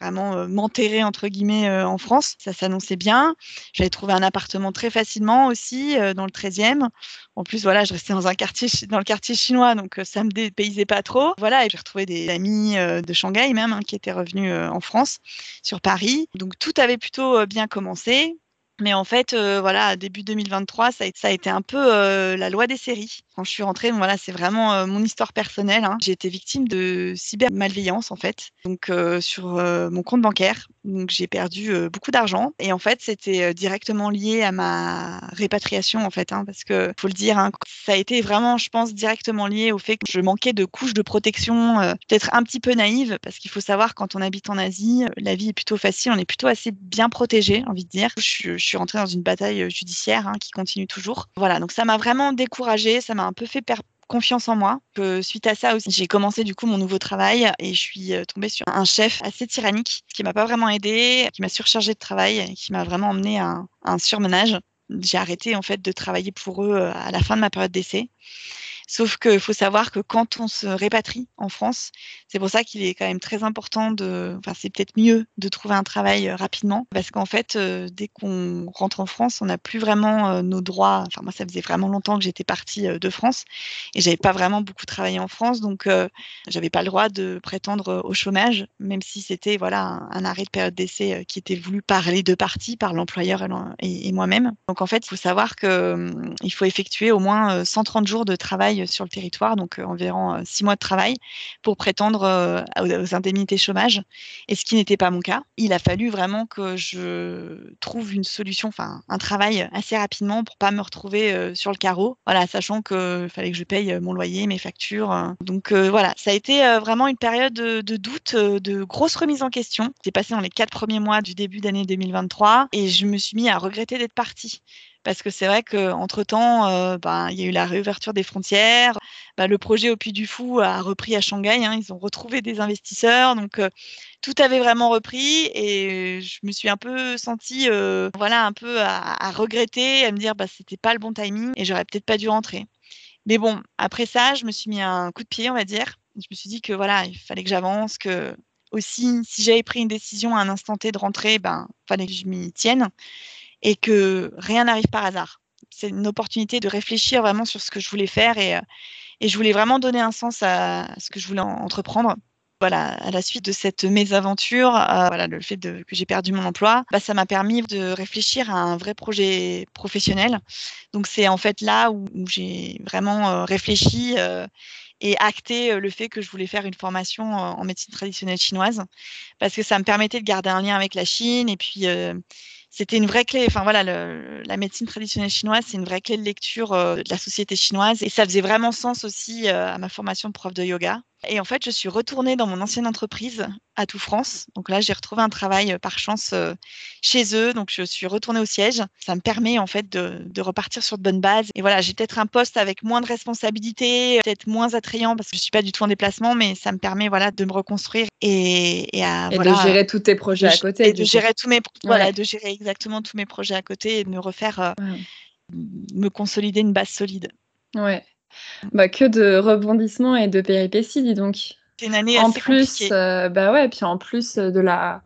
vraiment m'enterrer, entre guillemets, en France. Ça s'annonçait bien. J'avais trouvé un appartement très facilement aussi, dans le 13e. En plus, voilà, je restais dans un quartier, dans le quartier chinois, donc ça me dépaysait pas trop. Voilà, et j'ai retrouvé des amis de Shanghai même, hein, qui étaient revenus en France, sur Paris. Donc, tout avait plutôt bien commencé. Mais en fait, euh, voilà, début 2023, ça a, ça a été un peu euh, la loi des séries. Quand je suis rentrée, voilà, c'est vraiment euh, mon histoire personnelle. Hein. J'ai été victime de cybermalveillance en fait, donc sur mon compte bancaire. Donc j'ai perdu beaucoup d'argent et en fait c'était directement lié à ma répatriation en fait, hein, parce que faut le dire, hein, ça a été vraiment, je pense, directement lié au fait que je manquais de couches de protection, peut-être un petit peu naïve, parce qu'il faut savoir quand on habite en Asie, la vie est plutôt facile, on est plutôt assez bien protégé, envie de dire. Suis rentrée dans une bataille judiciaire hein, qui continue toujours. Voilà, donc ça m'a vraiment découragée, ça m'a un peu fait perdre confiance en moi. suite à ça aussi, j'ai commencé du coup mon nouveau travail et je suis tombée sur un chef assez tyrannique qui m'a pas vraiment aidé, qui m'a surchargé de travail et qui m'a vraiment emmené à un surmenage. J'ai arrêté en fait de travailler pour eux à la fin de ma période d'essai. Sauf qu'il faut savoir que quand on se répatrie en France, c'est pour ça qu'il est quand même très important de, enfin c'est peut-être mieux de trouver un travail euh, rapidement, parce qu'en fait, euh, dès qu'on rentre en France, on n'a plus vraiment euh, nos droits. Enfin moi, ça faisait vraiment longtemps que j'étais partie de France et j'avais pas vraiment beaucoup travaillé en France, donc j'avais pas le droit de prétendre au chômage, même si c'était voilà un, arrêt de période d'essai qui était voulu par les deux parties, par l'employeur et, moi-même. Donc en fait, il faut savoir que hum, faut effectuer au moins 130 jours de travail sur le territoire, donc euh, environ euh, six mois de travail, pour prétendre euh, aux indemnités chômage, et ce qui n'était pas mon cas. Il a fallu vraiment que je trouve une solution, enfin un travail assez rapidement pour pas me retrouver sur le carreau, voilà, sachant qu'il fallait que je paye mon loyer, mes factures. Donc voilà, ça a été vraiment une période de, de doute, de grosse remise en question. J'ai passé dans les quatre premiers mois du début d'année 2023 et je me suis mis à regretter d'être partie parce que c'est vrai qu'entre-temps, euh, ben, il y a eu la réouverture des frontières, bah, le projet au Puy du Fou a repris à Shanghai, hein, ils ont retrouvé des investisseurs, donc euh, tout avait vraiment repris et je me suis un peu sentie, euh, voilà, un peu à, regretter, à me dire, bah, c'était pas le bon timing et j'aurais peut-être pas dû rentrer. Mais bon, après ça, je me suis mis un coup de pied, on va dire. Je me suis dit que voilà, il fallait que j'avance, que aussi, si j'avais pris une décision à un instant T de rentrer, ben, fallait que je m'y tienne et que rien n'arrive par hasard. C'est une opportunité de réfléchir vraiment sur ce que je voulais faire et, euh, je voulais vraiment donner un sens à ce que je voulais entreprendre. Voilà, à la suite de cette mésaventure, euh, voilà, le fait que j'ai perdu mon emploi, bah, ça m'a permis de réfléchir à un vrai projet professionnel. Donc c'est en fait là où, j'ai vraiment euh, réfléchi et acté le fait que je voulais faire une formation en médecine traditionnelle chinoise parce que ça me permettait de garder un lien avec la Chine et puis c'était une vraie clé. Enfin voilà, la médecine traditionnelle chinoise, c'est une vraie clé de lecture euh, de la société chinoise et ça faisait vraiment sens aussi euh, à ma formation de prof de yoga. Et en fait, je suis retournée dans mon ancienne entreprise à Tout France. Donc là, j'ai retrouvé un travail euh, par chance euh, chez eux. Donc je suis retournée au siège. Ça me permet en fait de, repartir sur de bonnes bases. Et voilà, j'ai peut-être un poste avec moins de responsabilités, peut-être moins attrayant parce que je suis pas du tout en déplacement, mais ça me permet voilà de me reconstruire et, et, à, de gérer tous tes projets à côté. Et de gérer tous mes voilà, de gérer exactement tous mes projets à côté et de me refaire, euh, me consolider une base solide. Ouais. Bah, que de rebondissements et de péripéties, dis donc. C'est une année en assez plus, euh, bah ouais, puis en plus de la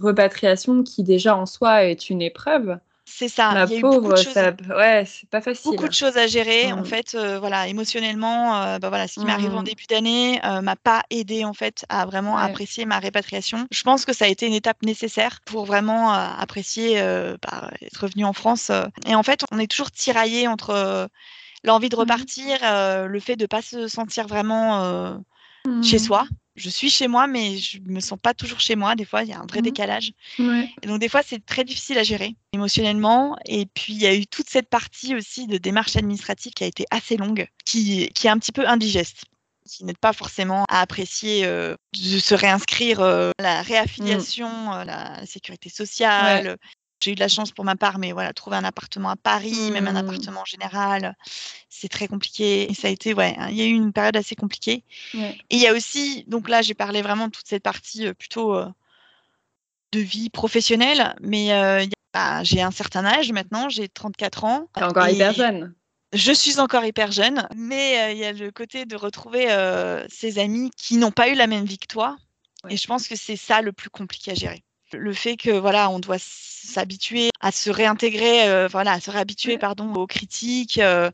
repatriation qui déjà en soi est une épreuve. C'est ça. La pauvre, ça... ouais, c'est pas facile. Beaucoup de choses à gérer. En mm. fait, euh, voilà, émotionnellement, euh, bah voilà, ce qui m'est arrivé en début d'année m'a pas aidé en fait à vraiment apprécier ma répatriation. Je pense que ça a été une étape nécessaire pour vraiment apprécier bah, être revenu en France. Et en fait, on est toujours tiraillé entre l'envie de mmh repartir, euh, le fait de ne pas se sentir vraiment euh, chez mmh. soi. Je suis chez moi, mais je me sens pas toujours chez moi. Des fois, il y a un vrai mmh décalage. Et donc, des fois, c'est très difficile à gérer émotionnellement. Et puis, il y a eu toute cette partie aussi de démarche administrative qui a été assez longue, qui, qui est un petit peu indigeste qui n'aide pas forcément à apprécier euh, de se réinscrire la réaffiliation, la sécurité sociale, j'ai eu de la chance pour ma part, mais voilà, trouver un appartement à Paris, même un mmh. appartement en général, c'est très compliqué. Et ça a été, ouais, il y a eu une période assez compliquée. Et il y a aussi, donc là, j'ai parlé vraiment de toute cette partie euh, plutôt euh, de vie professionnelle, mais euh, bah, j'ai un certain âge maintenant, j'ai 34 ans. Tu es encore hyper jeune. Je suis encore hyper jeune, mais il y a le côté de retrouver ses amis qui n'ont pas eu la même vie que toi. Et je pense que c'est ça le plus compliqué à gérer le fait que voilà, on doit s'habituer à se réintégrer, euh, voilà, à se réhabituer pardon aux critiques, euh,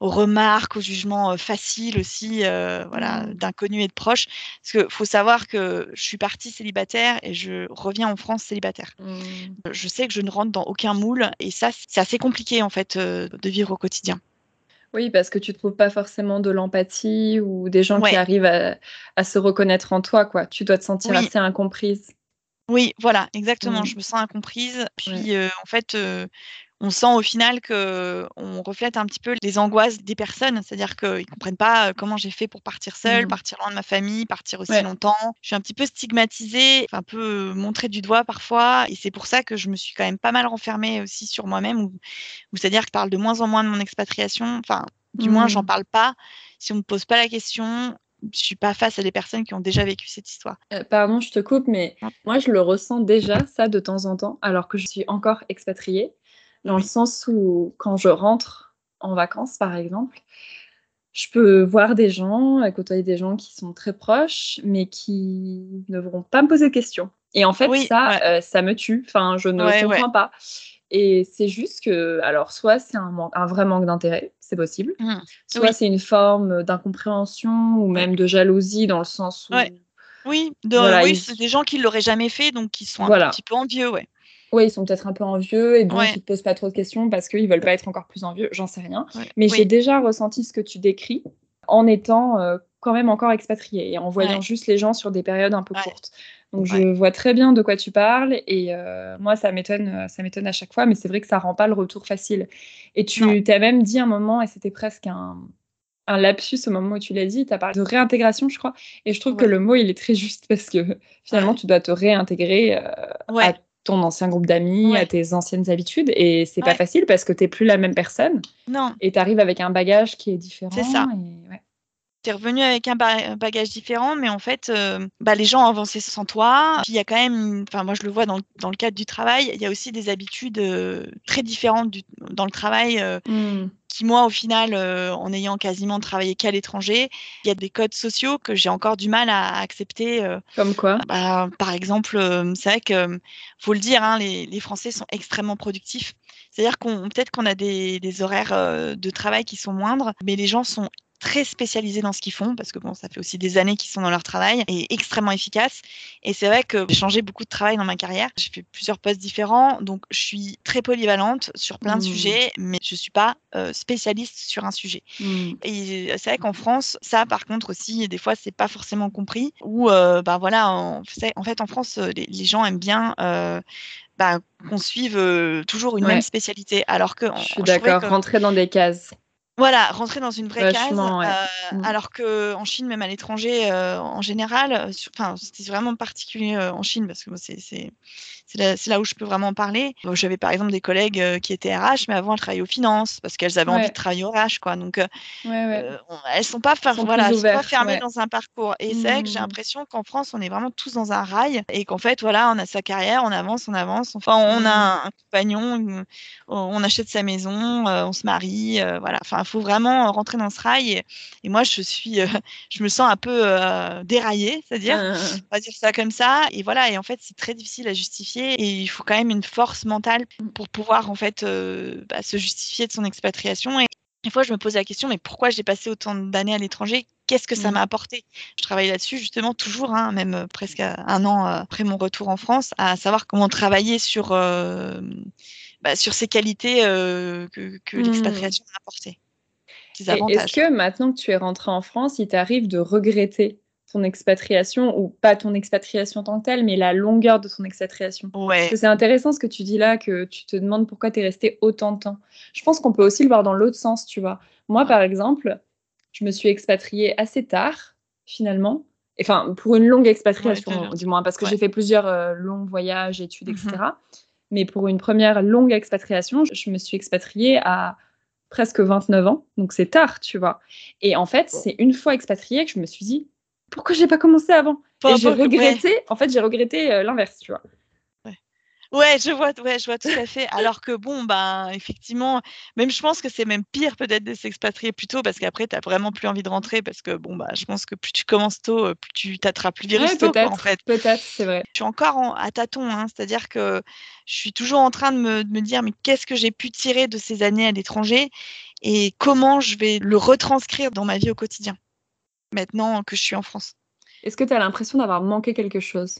aux remarques, aux jugements euh, faciles aussi, voilà, mmh. d'inconnus et de proches. Parce qu'il faut savoir que je suis partie célibataire et je reviens en France célibataire. Mmh. Je sais que je ne rentre dans aucun moule et ça, c'est assez compliqué en fait de vivre au quotidien. Oui, parce que tu trouves pas forcément de l'empathie ou des gens qui arrivent à, se reconnaître en toi, quoi. Tu dois te sentir assez incomprise. Oui, voilà, exactement. Mmh. Je me sens incomprise. Puis, en fait, on sent au final que on reflète un petit peu les angoisses des personnes. C'est-à-dire qu'ils ne comprennent pas comment j'ai fait pour partir seule, mmh. partir loin de ma famille, partir aussi longtemps. Je suis un petit peu stigmatisée, un peu montrée du doigt parfois. Et c'est pour ça que je me suis quand même pas mal renfermée aussi sur moi-même. c'est-à-dire que je parle de moins en moins de mon expatriation. Enfin, du moins, j'en mmh. parle pas si on me pose pas la question, je suis pas face à des personnes qui ont déjà vécu cette histoire. Euh, pardon, je te coupe, mais moi je le ressens déjà ça de temps en temps, alors que je suis encore expatriée, dans le sens où quand je rentre en vacances, par exemple, je peux voir des gens, euh, côtoyer des gens qui sont très proches, mais qui ne vont pas me poser de questions. Et en fait, ça, euh, ça me tue. Enfin, je ne comprends pas. Et c'est juste que, alors, soit c'est un, un, vrai manque d'intérêt, c'est possible, mmh. soit c'est une forme d'incompréhension ou même de jalousie dans le sens où. Oui, oui c'est des gens qui ne l'auraient jamais fait, donc qui sont un petit peu envieux, ouais. Oui, ils sont peut-être un peu envieux et donc ils ne posent pas trop de questions parce qu'ils ne veulent pas être encore plus envieux, j'en sais rien. Mais j'ai déjà ressenti ce que tu décris en étant euh, quand même encore expatrié et en voyant juste les gens sur des périodes un peu courtes. Donc je vois très bien de quoi tu parles et euh, moi ça m'étonne, euh, ça m'étonne à chaque fois, mais c'est vrai que ça rend pas le retour facile. Et tu t'as même dit un moment et c'était presque un, un lapsus au moment où tu l'as dit, tu as parlé de réintégration, je crois. Et je trouve que le mot, il est très juste parce que [LAUGHS] finalement, tu dois te réintégrer à ton ancien groupe d'amis, à tes anciennes habitudes. Et c'est pas facile parce que tu n'es plus la même personne. Non. Et tu arrives avec un bagage qui est différent. C'est ça. Revenu avec un bagage différent, mais en fait, euh, bah, les gens ont avancé sans toi. Puis il y a quand même, enfin moi je le vois dans, dans, le cadre du travail, il y a aussi des habitudes euh, très différentes du, dans le travail. Euh, mmh qui moi au final, en ayant quasiment travaillé qu'à l'étranger, il y a des codes sociaux que j'ai encore du mal à accepter. Comme quoi? Bah, Par exemple, c'est vrai que faut le dire, hein, les, les, Français sont extrêmement productifs. C'est-à-dire qu'on peut-être qu'on a des, des horaires de travail qui sont moindres, mais les gens sont très spécialisés dans ce qu'ils font, parce que bon, ça fait aussi des années qu'ils sont dans leur travail, et extrêmement efficaces. Et c'est vrai que j'ai changé beaucoup de travail dans ma carrière. J'ai fait plusieurs postes différents, donc je suis très polyvalente sur plein de mmh. sujets, mais je suis pas euh, spécialiste sur un sujet. Mmh. Et c'est vrai qu'en France, ça, par contre aussi, des fois, c'est pas forcément compris. Ou, euh, bah voilà, en, en, fait, en France, les, les gens aiment bien. Euh, bah, qu'on suive euh, toujours une même spécialité. Alors que je suis d'accord, rentrer dans des cases. Voilà, rentrer dans une vraie case. Euh, mmh. Alors qu'en Chine, même à l'étranger, euh, en général, euh, enfin, c'était vraiment particulier en Chine parce que c'est c'est là, où je peux vraiment parler. J'avais par exemple des collègues qui étaient RH, mais avant elles travaillaient aux finances parce qu'elles avaient envie de travailler au RH, quoi. Donc, elles sont pas, voilà, sont pas fermées dans un parcours. Et c'est vrai que j'ai mmh. l'impression qu'en France, on est vraiment tous dans un rail et qu'en fait, voilà, on a sa carrière, on avance, on avance. Enfin, on a mmh. un, compagnon, on achète sa maison, on se marie, voilà. Enfin, faut vraiment rentrer dans ce rail. Et, moi, je suis, euh, [LAUGHS] je me sens un peu euh, déraillée, c'est-à-dire, ah. on va dire ça comme ça. Et voilà. Et en fait, c'est très difficile à justifier. Et il faut quand même une force mentale pour pouvoir en fait euh, bah, se justifier de son expatriation. Et des fois, je me pose la question, mais pourquoi j'ai passé autant d'années à l'étranger? Qu'est-ce que ça mmh. m'a apporté? Je travaille là-dessus justement toujours, hein, même presque un an après mon retour en France, à savoir comment travailler sur, bah, sur ces qualités que, que mmh. l'expatriation m'a apporté. Est-ce que maintenant que tu es rentré en France, il t'arrive de regretter ton expatriation, ou pas ton expatriation tant que telle, mais la longueur de ton expatriation ouais. C'est intéressant ce que tu dis là, que tu te demandes pourquoi tu es resté autant de temps. Je pense qu'on peut aussi le voir dans l'autre sens, tu vois. Moi, par exemple, je me suis expatriée assez tard, finalement. Enfin, pour une longue expatriation, du moins, parce que j'ai fait plusieurs euh, longs voyages, études, etc. Mmh mais pour une première longue expatriation, je me suis expatriée à presque 29 ans, donc c'est tard, tu vois. Et en fait, c'est une fois expatriée que je me suis dit, pourquoi j'ai pas commencé avant? Et j'ai regretté, en fait, j'ai regretté euh, l'inverse, tu vois. Ouais, je vois, ouais, je vois tout à fait. Alors que bon, ben, effectivement, même je pense que c'est même pire peut-être de s'expatrier plus tôt parce qu'après, tu n'as vraiment plus envie de rentrer parce que bon, bah, je pense que plus tu commences tôt, euh, plus tu t'attrapes le virus tôt, en fait. Peut-être, c'est vrai. Je suis encore à tâtons, hein, c'est-à-dire que je suis toujours en train de me, de me dire, mais qu'est-ce que j'ai pu tirer de ces années à l'étranger et comment je vais le retranscrire dans ma vie au quotidien, maintenant que je suis en France. Est-ce que tu as l'impression d'avoir manqué quelque chose?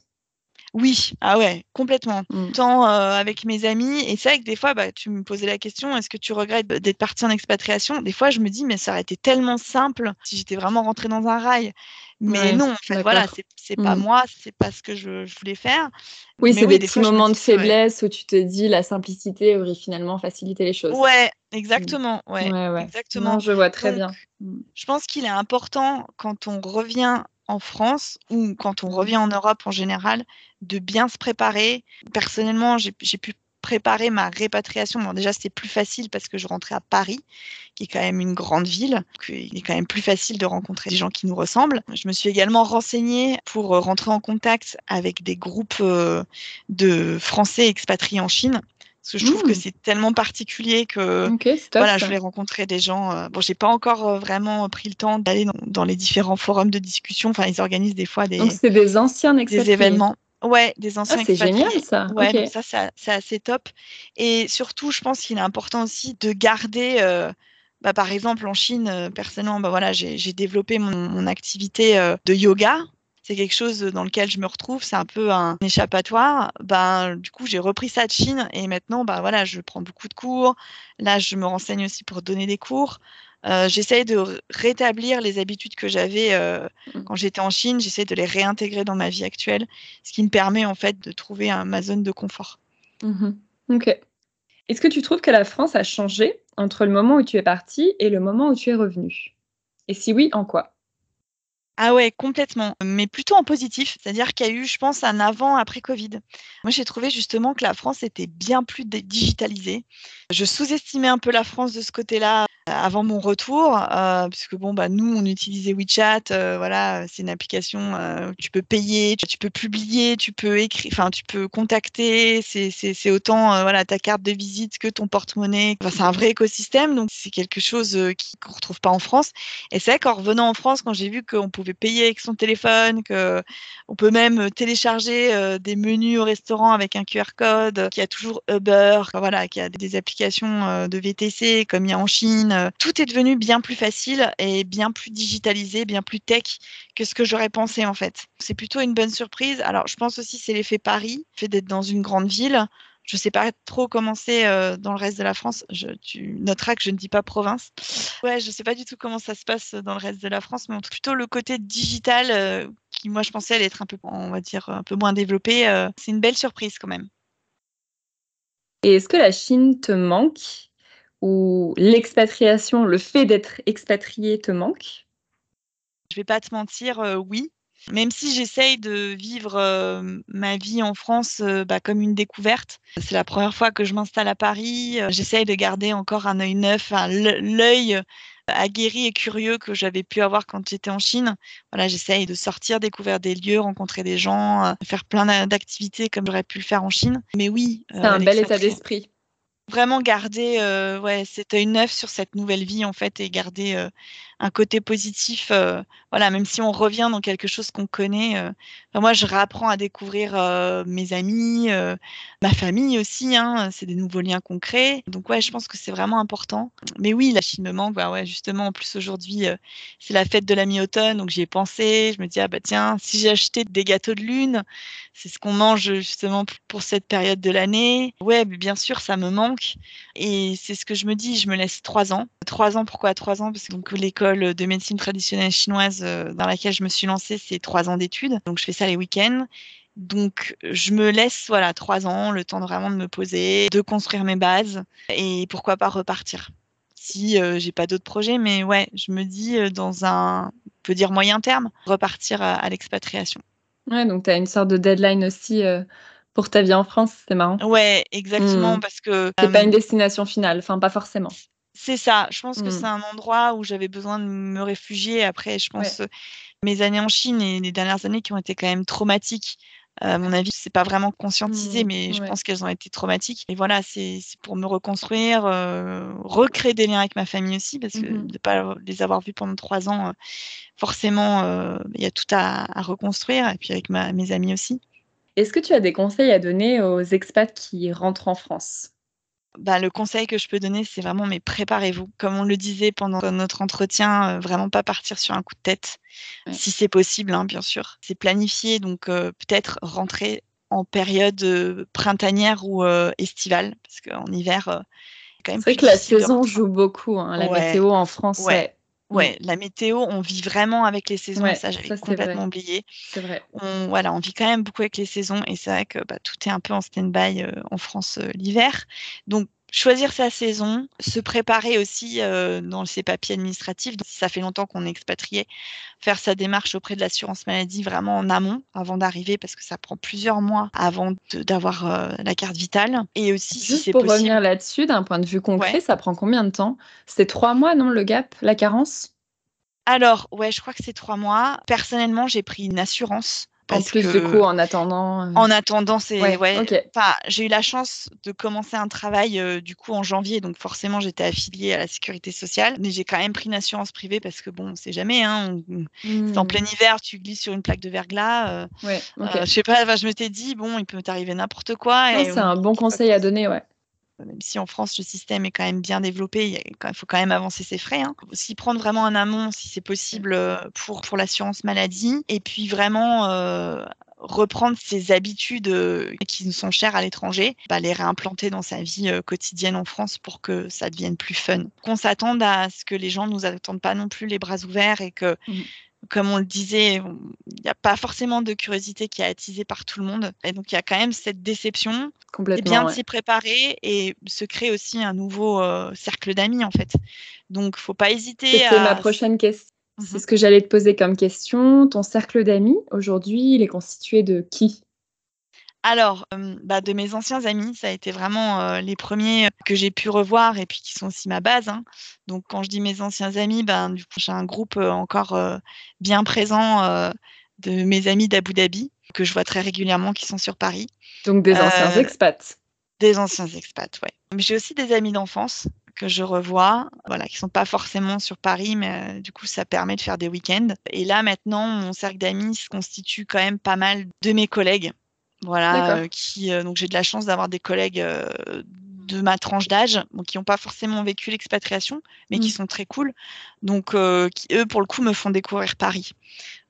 Oui, ah ouais, complètement. Mmh. Tant euh, avec mes amis, et c'est vrai que des fois, bah, tu me posais la question, est-ce que tu regrettes d'être partie en expatriation? Des fois, je me dis, mais ça aurait été tellement simple si j'étais vraiment rentrée dans un rail. Mais non, en fait, voilà, c'est pas mmh. moi, c'est pas ce que je, voulais faire. Oui, c'est des, petits moments de faiblesse où tu te dis la simplicité aurait finalement facilité les choses. Ouais, exactement. Ouais, exactement. je vois très bien. Je pense qu'il est important quand on revient en France ou quand on revient en Europe en général, de bien se préparer. Personnellement, j'ai pu préparer ma répatriation, bon, déjà c'était plus facile parce que je rentrais à Paris, qui est quand même une grande ville. Il est quand même plus facile de rencontrer des gens qui nous ressemblent. Je me suis également renseignée pour rentrer en contact avec des groupes de Français expatriés en Chine parce que je trouve que mmh. c'est tellement particulier que voilà, je voulais rencontrer des gens. Euh, bon, j'ai pas encore euh, vraiment pris le temps d'aller dans, les différents forums de discussion. Enfin, ils organisent des fois des. Donc c'est des anciens Des événements. Ouais, des anciens ah, C'est génial ça. Ouais, ça, c'est assez top. Et surtout, je pense qu'il est important aussi de garder. Euh, bah, par exemple, en Chine, personnellement, bah, voilà, j'ai développé mon, mon activité de yoga c'est quelque chose dans lequel je me retrouve, c'est un peu un échappatoire. Ben, du coup, j'ai repris ça de Chine et maintenant, ben, voilà, je prends beaucoup de cours. Là, je me renseigne aussi pour donner des cours. Euh, j'essaye de rétablir les habitudes que j'avais euh, mmh. quand j'étais en Chine. J'essaie de les réintégrer dans ma vie actuelle, ce qui me permet en fait de trouver ma zone de confort. Mmh ok. Est-ce que tu trouves que la France a changé entre le moment où tu es parti et le moment où tu es revenu Et si oui, en quoi? Ah ouais, complètement, mais plutôt en positif, c'est-à-dire qu'il y a eu, je pense, un avant après Covid. Moi, j'ai trouvé justement que la France était bien plus digitalisée. Je sous-estimais un peu la France de ce côté-là avant mon retour, euh, puisque bon, bah, nous, on utilisait WeChat. Euh, voilà, c'est une application euh, où tu peux payer, tu, peux publier, tu peux écrire, enfin, tu peux contacter. C'est autant euh, voilà ta carte de visite que ton porte-monnaie. Enfin, c'est un vrai écosystème, donc c'est quelque chose qu'on retrouve pas en France. Et c'est vrai qu'en revenant en France, quand j'ai vu qu'on pouvait payer avec son téléphone, que on peut même télécharger des menus au restaurant avec un QR code, qu'il y a toujours Uber, voilà, qu'il y a des applications de VTC comme il y a en Chine euh, tout est devenu bien plus facile et bien plus digitalisé, bien plus tech que ce que j'aurais pensé en fait. C'est plutôt une bonne surprise. Alors je pense aussi c'est l'effet Paris, le fait d'être dans une grande ville. Je ne sais pas trop comment c'est euh, dans le reste de la France. Je, tu noteras que je ne dis pas province. Ouais, je ne sais pas du tout comment ça se passe dans le reste de la France, mais plutôt le côté digital euh, qui, moi, je pensais être un peu, on va dire, un peu moins développé. c'est une belle surprise quand même. Et est-ce que la Chine te manque? Ou l'expatriation, le fait d'être expatrié te manque? Je vais pas te mentir, euh, oui. Même si j'essaye de vivre euh, ma vie en France euh, bah, comme une découverte, c'est la première fois que je m'installe à Paris. j'essaye de garder encore un œil neuf, l'œil aguerri et curieux que j'avais pu avoir quand j'étais en Chine. Voilà, j'essaye de sortir, découvrir des lieux, rencontrer des gens, faire plein d'activités comme j'aurais pu le faire en Chine. Mais oui, c'est un bel état d'esprit vraiment garder euh, ouais, cet œil neuf sur cette nouvelle vie en fait et garder euh, un côté positif. Euh, voilà, même si on revient dans quelque chose qu'on connaît. Euh, moi, je réapprends à découvrir euh, mes amis, ma famille aussi. Hein, c'est des nouveaux liens concrets. Donc ouais, je pense que c'est vraiment important. Mais oui, la Chine me manque. Bah ouais, justement, en plus aujourd'hui, c'est la fête de la mi-automne, donc j'y ai pensé. Je me dis ah bah tiens, si j'ai acheté des gâteaux de lune, c'est ce qu'on mange justement pour cette période de l'année. Ouais, bien sûr, ça me manque. Et c'est ce que je me dis. Je me laisse trois ans. Trois ans, pourquoi trois ans? Parce que l'école de médecine traditionnelle chinoise euh, dans laquelle je me suis lancée, c'est trois ans d'études. Donc, je fais ça les week-ends. Donc, je me laisse, voilà, trois ans, le temps de vraiment de me poser, de construire mes bases et pourquoi pas repartir. Si euh, j'ai pas d'autres projets, mais ouais, je me dis euh, dans un, on peut dire moyen terme, repartir à, l'expatriation. Ouais, donc tu as une sorte de deadline aussi pour ta vie en France, c'est marrant. Ouais, exactement, hmm. parce que. C'est pas une destination finale, enfin, pas forcément. C'est ça. Je pense que mmh. c'est un endroit où j'avais besoin de me réfugier. Après, je pense mes années en Chine et les dernières années qui ont été quand même traumatiques. à mon avis, c'est pas vraiment conscientisé, mmh. mais je pense qu'elles ont été traumatiques. Et voilà, c'est pour me reconstruire, recréer des liens avec ma famille aussi, parce que mmh de ne pas les avoir vus pendant trois ans, forcément, il y a tout à, reconstruire. Et puis avec mes amis aussi. Est-ce que tu as des conseils à donner aux expats qui rentrent en France? Bah, le conseil que je peux donner, c'est vraiment mais préparez-vous. Comme on le disait pendant notre entretien, euh, vraiment pas partir sur un coup de tête, si c'est possible, hein, bien sûr. C'est planifié, donc euh, peut-être rentrer en période euh, printanière ou estivale, parce qu'en hiver, quand même. C'est vrai que la saison joue beaucoup, hein, la météo en France. Ouais. Ouais, la météo, on vit vraiment avec les saisons, ça j'avais complètement oublié. C'est vrai. On, voilà, on vit quand même beaucoup avec les saisons et c'est vrai que bah, tout est un peu en stand-by en France l'hiver. Donc choisir sa saison, se préparer aussi euh, dans ses papiers administratifs. Si ça fait longtemps qu'on est expatrié, faire sa démarche auprès de l'assurance maladie vraiment en amont avant d'arriver parce que ça prend plusieurs mois avant d'avoir euh, la carte vitale. Et aussi, Juste si pour possible... revenir là-dessus, d'un point de vue concret, ça prend combien de temps? C'était trois mois, non, le gap, la carence? Alors, ouais, je crois que c'est trois mois. Personnellement, j'ai pris une assurance en plus, que... du coup, en attendant. Euh... En attendant, c'est. Ouais, ouais. Okay. J'ai eu la chance de commencer un travail euh, du coup en janvier, donc forcément, j'étais affiliée à la sécurité sociale. Mais j'ai quand même pris une assurance privée parce que bon, on sait jamais. Hein, on... mmh. C'est en plein hiver, tu glisses sur une plaque de verglas. Euh, ouais, okay. euh, je sais pas, je m'étais dit, bon, il peut t'arriver n'importe quoi. C'est un bon conseil à donner, ouais même si en France le système est quand même bien développé, il faut quand même avancer ses frais. Hein. S'y prendre vraiment en amont, si c'est possible, euh, pour, pour l'assurance maladie. Et puis vraiment euh, reprendre ses habitudes euh, qui nous sont chères à l'étranger, bah, les réimplanter dans sa vie euh, quotidienne en France pour que ça devienne plus fun. Qu'on s'attende à ce que les gens ne nous attendent pas non plus les bras ouverts et que mmh comme on le disait, il n'y a pas forcément de curiosité qui est attisée par tout le monde. Et donc, il y a quand même cette déception. Complètement. Et bien ouais. s'y préparer et se créer aussi un nouveau euh, cercle d'amis, en fait. Donc, il ne faut pas hésiter C'était à... ma prochaine question. C'est ce que j'allais te poser comme question. Ton cercle d'amis, aujourd'hui, il est constitué de qui? Alors, euh, bah, de mes anciens amis, ça a été vraiment euh, les premiers que j'ai pu revoir et puis qui sont aussi ma base. Hein. Donc, quand je dis mes anciens amis, ben, du coup, j'ai un groupe euh, encore euh, bien présent euh, de mes amis d'Abu Dhabi que je vois très régulièrement qui sont sur Paris. Donc, des anciens expats Des anciens expats, ouais. Mais j'ai aussi des amis d'enfance que je revois, voilà, qui sont pas forcément sur Paris, mais euh, du coup, ça permet de faire des week-ends. Et là, maintenant, mon cercle d'amis se constitue quand même pas mal de mes collègues voilà, euh, qui euh, donc j'ai de la chance d'avoir des collègues euh, de ma tranche d'âge, bon, qui n'ont pas forcément vécu l'expatriation, mais mmh. qui sont très cool, donc qui eux pour le coup me font découvrir Paris.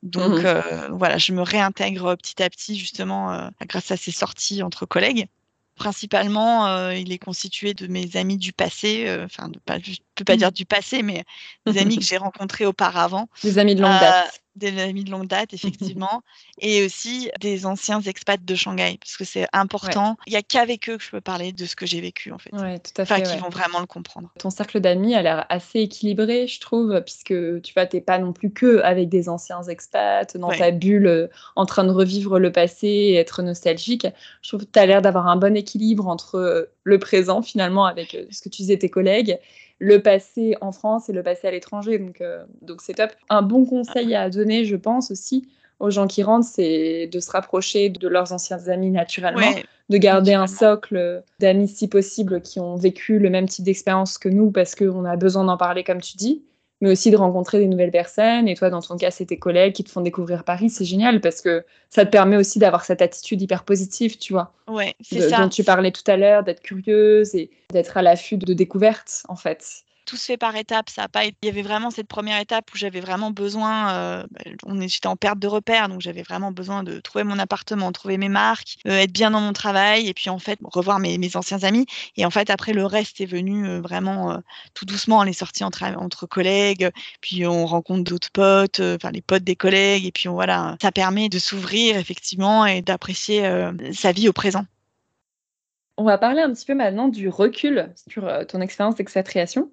Donc mmh. voilà, je me réintègre petit à petit justement grâce à ces sorties entre collègues. Principalement, il est constitué de mes amis du passé, enfin, pas, je ne peux pas dire [LAUGHS] du passé, mais des amis que [LAUGHS] j'ai rencontrés auparavant. Des amis de longue date des amis de longue date, effectivement, [LAUGHS] et aussi des anciens expats de Shanghai, parce que c'est important. Il ouais. n'y a qu'avec eux que je peux parler de ce que j'ai vécu, en fait. Ouais, tout à fait. Enfin, ouais. qui vont vraiment le comprendre. Ton cercle d'amis a l'air assez équilibré, je trouve, puisque tu vois, t'es pas non plus que avec des anciens expats, dans ta bulle, en train de revivre le passé et être nostalgique. Je trouve que tu as l'air d'avoir un bon équilibre entre le présent, finalement, avec ce que tu disais tes collègues, le passé en France et le passé à l'étranger. Donc, euh, donc c'est top. Un bon conseil à donner, je pense aussi, aux gens qui rentrent, c'est de se rapprocher de leurs anciens amis naturellement, ouais, de garder un socle d'amis si possible qui ont vécu le même type d'expérience que nous parce qu'on a besoin d'en parler comme tu dis, mais aussi de rencontrer des nouvelles personnes. Et toi, dans ton cas, c'est tes collègues qui te font découvrir Paris, c'est génial parce que ça te permet aussi d'avoir cette attitude hyper positive, tu vois. Ouais, c'est ça. Dont tu parlais tout à l'heure, d'être curieuse et d'être à l'affût de découvertes, en fait tout se fait par étapes. Ça a pas été... Il y avait vraiment cette première étape où j'avais vraiment besoin. Euh, on. J'étais en perte de repères, donc j'avais vraiment besoin de trouver mon appartement, trouver mes marques, euh, être bien dans mon travail, et puis en fait revoir mes, anciens amis. Et en fait après le reste est venu euh, vraiment tout doucement. On est sortis entre, entre collègues, puis on rencontre d'autres potes, enfin les potes des collègues, et puis voilà, ça permet de s'ouvrir effectivement et d'apprécier sa vie au présent. On va parler un petit peu maintenant du recul sur euh, ton expérience d'expatriation.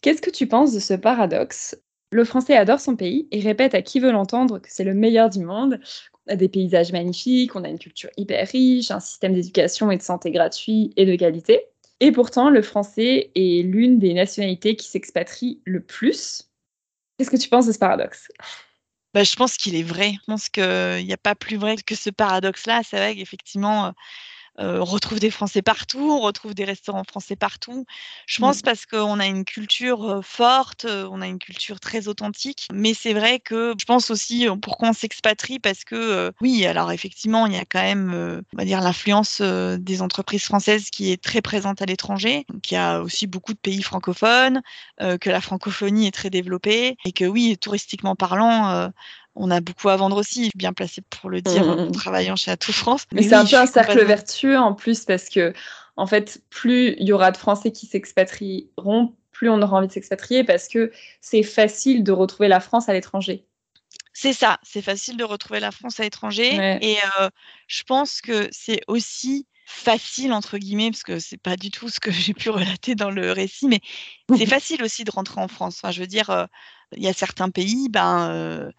Qu'est-ce que tu penses de ce paradoxe? Le français adore son pays et répète à qui veut l'entendre que c'est le meilleur du monde. On a des paysages magnifiques, on a une culture hyper riche, un système d'éducation et de santé gratuit et de qualité. Et pourtant, le français est l'une des nationalités qui s'expatrie le plus. Qu'est-ce que tu penses de ce paradoxe? Bah, je pense qu'il est vrai. Je pense qu'il n'y a pas plus vrai que ce paradoxe-là. C'est vrai qu'effectivement, euh, on retrouve des Français partout, on retrouve des restaurants français partout. Je pense mmh. parce qu'on a une culture forte, on a une culture très authentique. Mais c'est vrai que je pense aussi pourquoi on s'expatrie? Parce que oui, alors effectivement, il y a quand même, on va dire, l'influence des entreprises françaises qui est très présente à l'étranger. Donc il y a aussi beaucoup de pays francophones, que la francophonie est très développée et que oui, touristiquement parlant, on a beaucoup à vendre aussi, bien placé pour le dire mmh. en travaillant chez Atout France. Mais, Mais c'est oui, un peu un cercle vertueux en plus parce que, en fait, plus il y aura de Français qui s'expatrieront, plus on aura envie de s'expatrier parce que c'est facile de retrouver la France à l'étranger. C'est ça, c'est facile de retrouver la France à l'étranger. Ouais. Et euh, je pense que c'est aussi facile entre guillemets parce que c'est pas du tout ce que [LAUGHS] j'ai pu relater dans le récit, mais c'est [LAUGHS] facile aussi de rentrer en France. Enfin, je veux dire, il y a certains pays, ben, euh,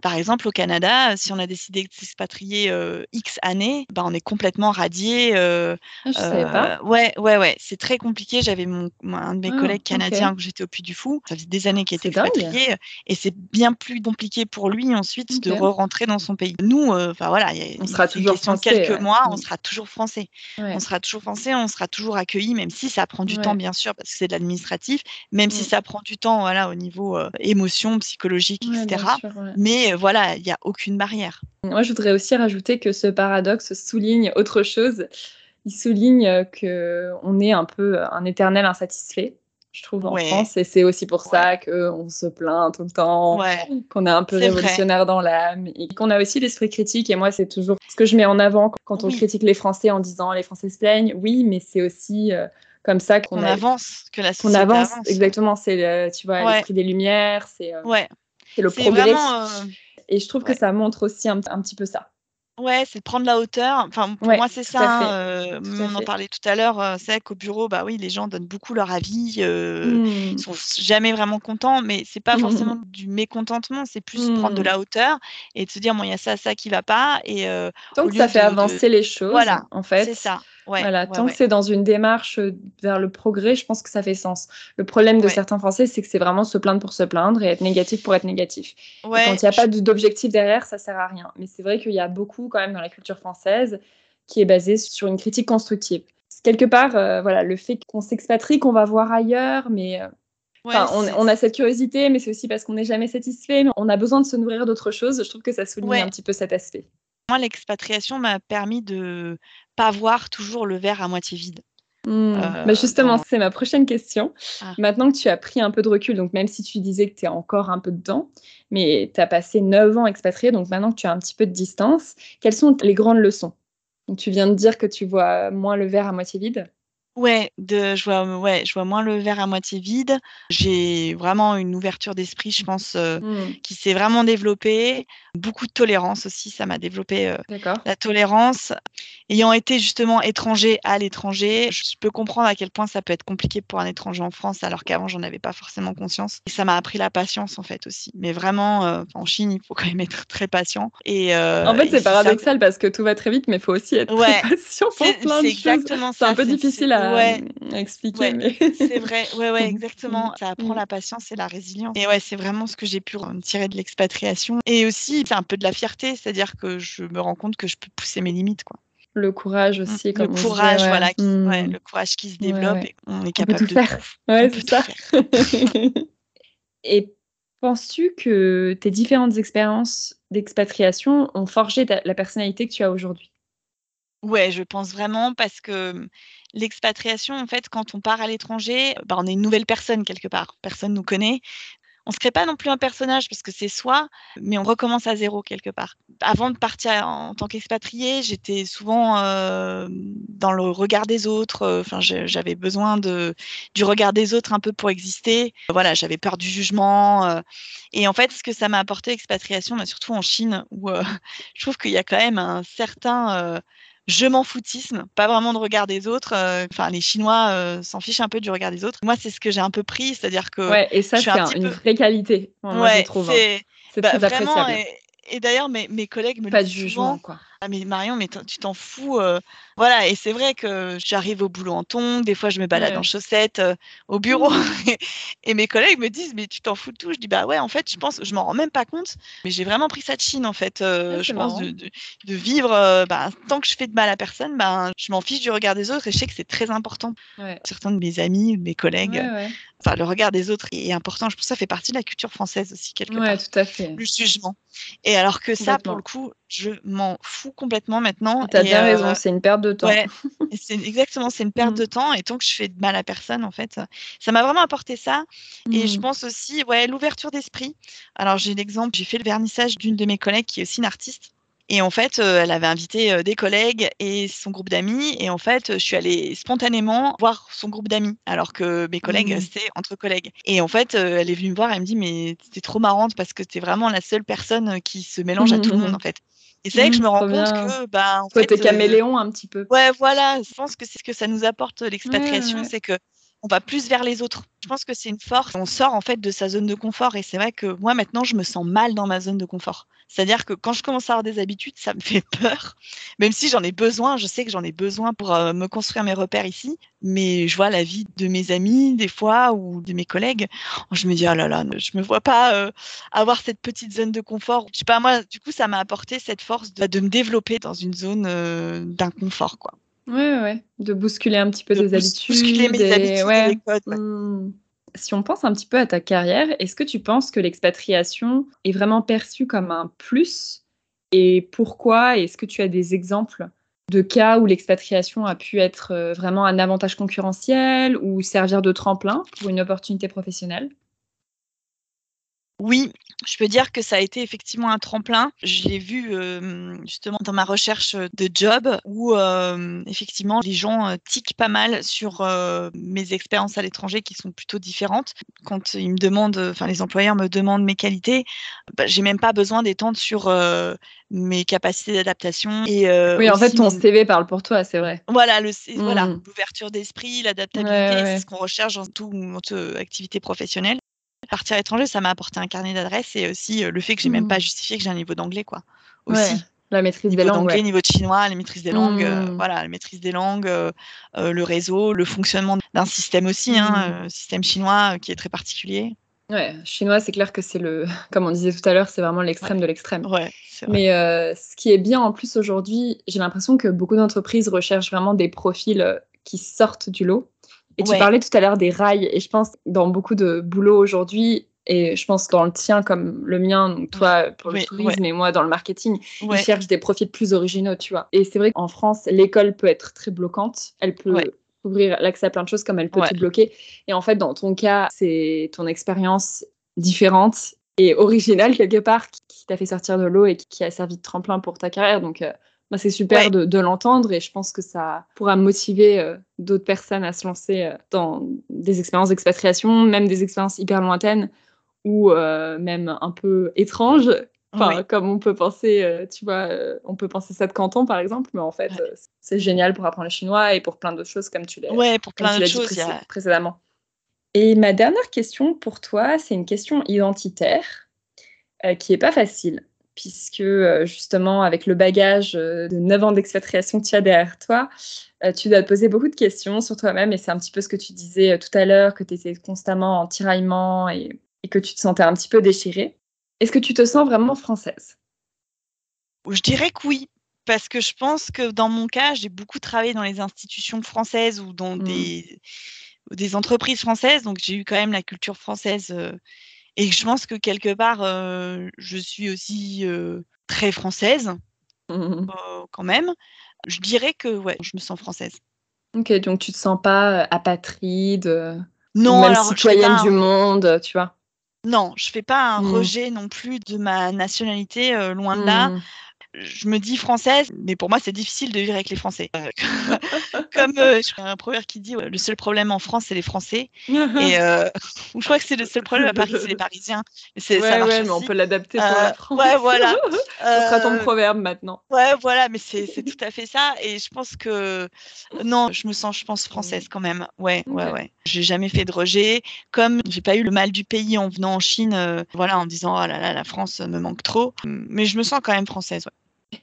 par exemple au Canada, si on a décidé de s'expatrier euh, X années, ben, on est complètement radié. Euh, ah, je savais pas. Ouais, ouais, ouais, c'est très compliqué. J'avais mon, un de mes ah, collègues canadiens que j'étais au Puy du Fou. Ça faisait des années qu'il était expatrié et c'est bien plus compliqué pour lui ensuite de re-rentrer dans son pays. Nous, enfin voilà, y a, on sera toujours français, quelques mois, on mm. sera toujours français. On sera toujours français, on sera toujours accueilli, même si ça prend du temps bien sûr parce que c'est de l'administratif, même si mm. ça prend du temps, voilà, au niveau émotions psychologiques, etc. Mais voilà, il n'y a aucune barrière. Moi, je voudrais aussi rajouter que ce paradoxe souligne autre chose. Il souligne que on est un peu un éternel insatisfait je trouve, en France. Et c'est aussi pour ça qu'on se plaint tout le temps, qu'on est un peu révolutionnaire dans l'âme et qu'on a aussi l'esprit critique. Et moi, c'est toujours ce que je mets en avant quand on critique les Français en disant les Français se plaignent. Oui, mais c'est aussi euh, comme ça qu'on avance, que la société avance. Exactement, c'est tu vois l'esprit des lumières, c'est euh, ouais. le progrès. Euh, et je trouve que ça montre aussi un, petit peu ça. Ouais, c'est de prendre la hauteur. Enfin, pour moi, c'est ça. Euh, on en parlait tout à l'heure. c'est qu'au bureau, bah oui, les gens donnent beaucoup leur avis. Ils mmh. sont jamais vraiment contents, mais c'est pas forcément du mécontentement. C'est plus prendre de mmh. la hauteur et de se dire, bon, il y a ça, ça qui va pas. Et tant que ça fait avancer les choses, voilà, en fait. C'est ça voilà, tant que c'est dans une démarche euh, vers le progrès, je pense que ça fait sens. Le problème de certains Français, c'est que c'est vraiment se plaindre pour se plaindre et être négatif pour être négatif. quand il n'y a pas d'objectif derrière, ça sert à rien. Mais c'est vrai qu'il y a beaucoup quand même dans la culture française qui est basée sur une critique constructive. Quelque part, euh, voilà, le fait qu'on s'expatrie, qu'on va voir ailleurs, mais euh, on, a cette curiosité, mais c'est aussi parce qu'on n'est jamais satisfait. Mais on a besoin de se nourrir d'autres choses. Je trouve que ça souligne un petit peu cet aspect. Moi, l'expatriation m'a permis de pas voir toujours le verre à moitié vide. Mmh. Euh, bah, justement, c'est ma prochaine question. Ah. Maintenant que tu as pris un peu de recul, donc même si tu disais que tu es encore un peu dedans, mais tu as passé 9 ans expatrié, donc maintenant que tu as un petit peu de distance, quelles sont les grandes leçons? Donc, Tu viens de dire que tu vois moins le verre à moitié vide. Ouais, de, je vois, ouais, je vois moins le verre à moitié vide. J'ai vraiment une ouverture d'esprit, je pense, euh, mmh. qui s'est vraiment développée. Beaucoup de tolérance aussi, ça m'a développé euh, la tolérance. Ayant été justement étranger à l'étranger, je peux comprendre à quel point ça peut être compliqué pour un étranger en France, alors qu'avant j'en avais pas forcément conscience. Et ça m'a appris la patience en fait aussi. Mais vraiment, euh, en Chine, il faut quand même être très patient. Et en fait, c'est paradoxal parce que tout va très vite, mais il faut aussi être très [LAUGHS] patient pour plein de choses. C'est un peu difficile à ouais. expliquer. [LAUGHS] C'est vrai, ouais, ouais, [LAUGHS] exactement. Ça apprend mm. la patience et la résilience. Et ouais, c'est vraiment ce que j'ai pu tirer de l'expatriation. Et aussi, c'est un peu de la fierté, c'est-à-dire que je me rends compte que je peux pousser mes limites, quoi. Le courage mm. aussi, comme le courage, voilà, mm. le courage qui se développe et on est capable de faire. Ouais, c'est ça. [LAUGHS] et penses-tu que tes différentes expériences d'expatriation ont forgé la personnalité que tu as aujourd'hui? Ouais, je pense vraiment parce que l'expatriation, en fait, quand on part à l'étranger, bah, on est une nouvelle personne quelque part. Personne nous connaît. On se crée pas non plus un personnage parce que c'est soi, mais on recommence à zéro quelque part. Avant de partir en tant qu'expatrié, j'étais souvent euh, dans le regard des autres. Enfin, j'avais besoin du regard des autres un peu pour exister. Voilà, j'avais peur du jugement. Euh. et en fait, ce que ça m'a apporté l'expatriation, bah, surtout en Chine, où euh, [LAUGHS] je trouve qu'il y a quand même un certain je m'en foutisme, pas vraiment de regard des autres. Euh, enfin, les Chinois euh, s'en fichent un peu du regard des autres. Moi, c'est ce que j'ai un peu pris, c'est-à-dire que. Ouais, et ça, c'est une vraie qualité. Moi, je trouve. Hein. C'est bah, très appréciable. Et, d'ailleurs, mes, mes, collègues me pas de jugement, quoi. Ah mais Marion, mais tu t'en fous. Euh, voilà, et c'est vrai que j'arrive au boulot en tongs, des fois je me balade en chaussettes au bureau, mmh. [LAUGHS] et, mes collègues me disent mais tu t'en fous de tout. Je dis bah ouais, en fait, je pense, je m'en rends même pas compte, mais j'ai vraiment pris ça de Chine en fait. Ah, je pense de, de, vivre, bah, tant que je fais de mal à personne, bah, je m'en fiche du regard des autres et je sais que c'est très important. Certains de mes amis, mes collègues, enfin le regard des autres est important. Je pense que ça fait partie de la culture française aussi quelque part. tout à fait. Le jugement. Et alors que ça, pour le coup, je m'en fous complètement maintenant. Tu as bien raison, euh, c'est une perte de temps. Ouais, [LAUGHS] c'est exactement, c'est une perte de mm. temps. Et tant que je fais de mal à personne, en fait, ça m'a vraiment apporté ça. Et je mm. pense aussi, ouais, l'ouverture d'esprit. Alors j'ai l'exemple, j'ai fait le vernissage d'une de mes collègues qui est aussi une artiste. Et en fait, euh, elle avait invité euh, des collègues et son groupe d'amis. Et en fait, je suis allée spontanément voir son groupe d'amis, alors que mes collègues, mmh. c'était entre collègues. Et en fait, euh, elle est venue me voir, elle me dit, mais c'était trop marrante parce que tu es vraiment la seule personne qui se mélange à tout le monde, en [LAUGHS] fait. Et c'est vrai que je Mmh, me rends compte que, bah, en fait, t'es caméléon un petit peu. ouais, voilà, je pense que c'est ce que ça nous apporte, l'expatriation, ouais. c'est qu'on va plus vers les autres. Je pense que c'est une force. On sort, en fait, de sa zone de confort et c'est vrai que moi, maintenant, je me sens mal dans ma zone de confort. C'est-à-dire que quand je commence à avoir des habitudes, ça me [LAUGHS] fait peur, même si j'en ai besoin, je sais que j'en ai besoin pour, heu, me construire mes repères ici, mais je vois la vie de mes amis, des fois, ou de mes collègues, je me dis: «Oh là là, je me vois pas, heu, avoir cette petite zone de confort». Je sais pas, moi, du coup, ça m'a apporté cette force de me développer dans une zone, heu, d'inconfort, quoi. Ouais, ouais, ouais, de bousculer un petit peu De tes bous bousculer habitudes mes et habitudes et ouais, les codes, ouais. mmh. Si on pense un petit peu à ta carrière, est-ce que tu penses que l'expatriation est vraiment perçue comme un plus? Et pourquoi? Est-ce que tu as des exemples de cas où l'expatriation a pu être, heu, vraiment un avantage concurrentiel ou servir de tremplin pour une opportunité professionnelle? Oui, je peux dire que ça a été effectivement un tremplin. Je l'ai vu, justement dans ma recherche, de job où, effectivement les gens, tiquent pas mal sur, mes expériences à l'étranger qui sont plutôt différentes. Quand ils me demandent, enfin les employeurs me demandent mes qualités, bah, j'ai même pas besoin d'étendre sur, mes capacités d'adaptation et Oui, en fait, ton mon CV parle pour toi, c'est vrai. voilà, le voilà, Mmh. l'ouverture d'esprit, Ouais, ouais, l'adaptabilité, c'est ce qu'on recherche dans toute activité professionnelle. Partir à l'étranger, ça m'a apporté un carnet d'adresses et aussi, heu, le fait que j'ai même pas Mmh. justifié que j'ai un niveau d'anglais, quoi, Ouais, aussi. la maîtrise des langues, ouais. niveau de chinois, la maîtrise des langues, heu, Mmh. voilà, la maîtrise des langues, heu, le réseau, le fonctionnement d'un système aussi, Mmh. hein, heu, système chinois, qui est très particulier. Ouais, chinois, c'est clair que c'est le [LAUGHS] comme on disait tout à l'heure, c'est vraiment Ouais. l'extrême de l'extrême. Ouais, c'est vrai. Mais ce qui est bien en plus aujourd'hui, j'ai l'impression que beaucoup d'entreprises recherchent vraiment des profils, qui sortent du lot. Et tu parlais tout à l'heure des rails et je pense dans beaucoup de boulots aujourd'hui et je pense dans le tien comme le mien, donc toi pour le Oui, ouais. tourisme et moi dans le marketing, ils Ouais. cherchent des profils plus originaux, tu vois? Et c'est vrai qu'en France, l'école peut être très bloquante. Elle Ouais. peut ouvrir l'accès à plein de choses comme elle peut te bloquer. Et en fait, dans ton cas, c'est ton expérience différente et originale quelque part qui qui t'a fait sortir de l'eau et qui qui a servi de tremplin pour ta carrière. Donc heu, bah, c'est super Ouais. de de l'entendre et je pense que ça pourra motiver, heu, d'autres personnes à se lancer, heu, dans des expériences d'expatriation, même des expériences hyper lointaines ou heu, même un peu étranges. Enfin, Oui. comme on peut penser, tu vois, on peut penser ça de Canton, par exemple, mais en fait, Ouais. c'est génial pour apprendre le chinois et pour plein d'autres choses comme tu l'as Ouais, pour plein d'autres choses, a précédemment. Et ma dernière question pour toi, c'est une question identitaire, qui est pas facile puisque, heu, justement avec le bagage, heu, de 9 ans d'expatriation que tu as derrière toi, heu, tu dois te poser beaucoup de questions sur toi-même et c'est un petit peu ce que tu disais, tout à l'heure, que tu étais constamment en tiraillement et et que tu te sentais un petit peu déchirée. Est-ce que tu te sens vraiment française? Je dirais que oui, parce que je pense que dans mon cas, j'ai beaucoup travaillé dans les institutions françaises ou dans Mmh. des des entreprises françaises, donc j'ai eu quand même la culture française, et je pense que quelque part, heu, je suis aussi, heu, très française, Mmh heu, quand même. Je dirais que ouais, je me sens française. OK, donc tu te sens pas, apatride, Non, même alors citoyenne du monde, tu vois? non, je fais pas un Mmh. rejet non plus de ma nationalité, loin de là. Je me dis française, mais pour moi, c'est difficile de vivre avec les Français. Heu, [LAUGHS] comme, heu, je crois un proverbe qui dit, ouais: «Le seul problème en France, c'est les Français» [LAUGHS] et [LAUGHS] ou je crois que c'est le seul problème à Paris, c'est les Parisiens, c'est ça Ouais, marche ouais, mais on peut l'adapter pour la ouais, France. voilà, Ce sera ton proverbe maintenant. ouais, voilà, mais c'est tout à fait ça et je pense que non, je me sens, je pense, française quand même. Ouais, ouais, OK. ouais. J'ai jamais fait de rejet, comme j'ai pas eu le mal du pays en venant en Chine, voilà, en me disant: «Oh là là, la France me manque trop», mais je me sens quand même française, ouais.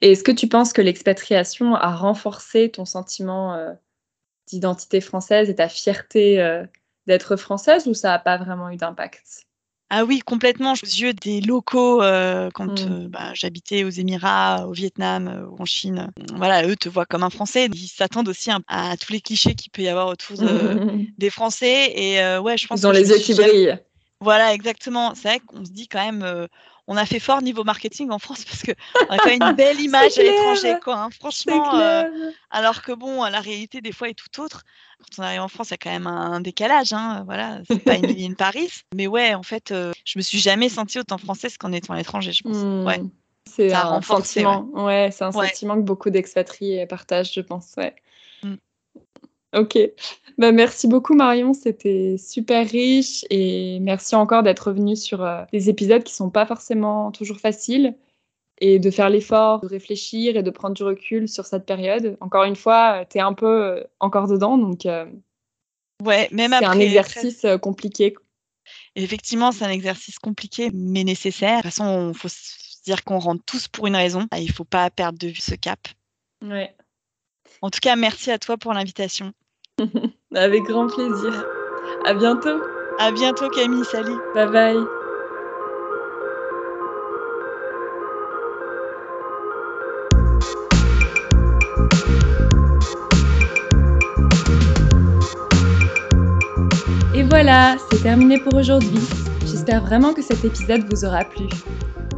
Et est-ce que tu penses que l'expatriation a renforcé ton sentiment, heu, d'identité française et ta fierté, heu, d'être française ou ça a pas vraiment eu d'impact? Ah oui, complètement, aux yeux des locaux, heu, quand, Mmh. heu, bah, j'habitais aux Émirats, au Vietnam, ou en Chine, voilà, eux te voient comme un Français. Ils s'attendent aussi à tous les clichés qu'il peut y avoir autour de [LAUGHS] des Français et ouais, je pense Ils ont les yeux qui brillent. voilà, exactement. C'est vrai qu'on se dit quand même, on a fait fort niveau marketing en France parce qu'on a quand même une belle [LAUGHS] image à l'étranger, quoi, hein. Franchement, clair. alors que bon, la réalité des fois est tout autre. Quand on arrive en France, il y a quand même un décalage, hein, voilà, c'est pas Emily [LAUGHS] in Paris. Mais ouais, en fait, heu, je me suis jamais sentie autant française qu'en étant à l'étranger, je pense. Ouais, Mmh. C'est un ouais. sentiment, ouais, c'est un Ouais. sentiment que beaucoup d'expatriés partagent, je pense, ouais. OK. Bah, merci beaucoup Marion, c'était super riche et merci encore d'être revenue sur, heu, des épisodes qui sont pas forcément toujours faciles et de faire l'effort de réfléchir et de prendre du recul sur cette période. Encore une fois, tu es un peu encore dedans, donc ouais, même c'est un exercice compliqué. Effectivement, c'est un exercice compliqué, mais nécessaire. De toute façon, il faut se dire qu'on rentre tous pour une raison. Il ne faut pas perdre de vue ce cap. Ouais. En tout cas, merci à toi pour l'invitation. [LAUGHS] Avec grand plaisir. À bientôt. À bientôt, Camille. Salut. Bye bye. Et voilà, c'est terminé pour aujourd'hui. J'espère vraiment que cet épisode vous aura plu.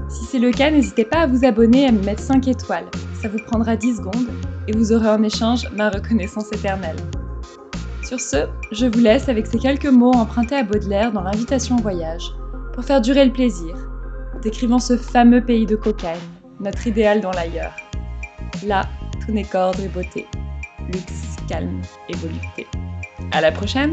Si c'est le cas, n'hésitez pas à vous abonner et à me mettre 5 étoiles. Ça vous prendra 10 secondes et vous aurez en échange ma reconnaissance éternelle. Sur ce, je vous laisse avec ces quelques mots empruntés à Baudelaire dans l'invitation au voyage, pour faire durer le plaisir, décrivant ce fameux pays de cocaïne, notre idéal dans l'ailleurs. Là, tout n'est qu'ordre et beauté, luxe, calme et volupté. À la prochaine!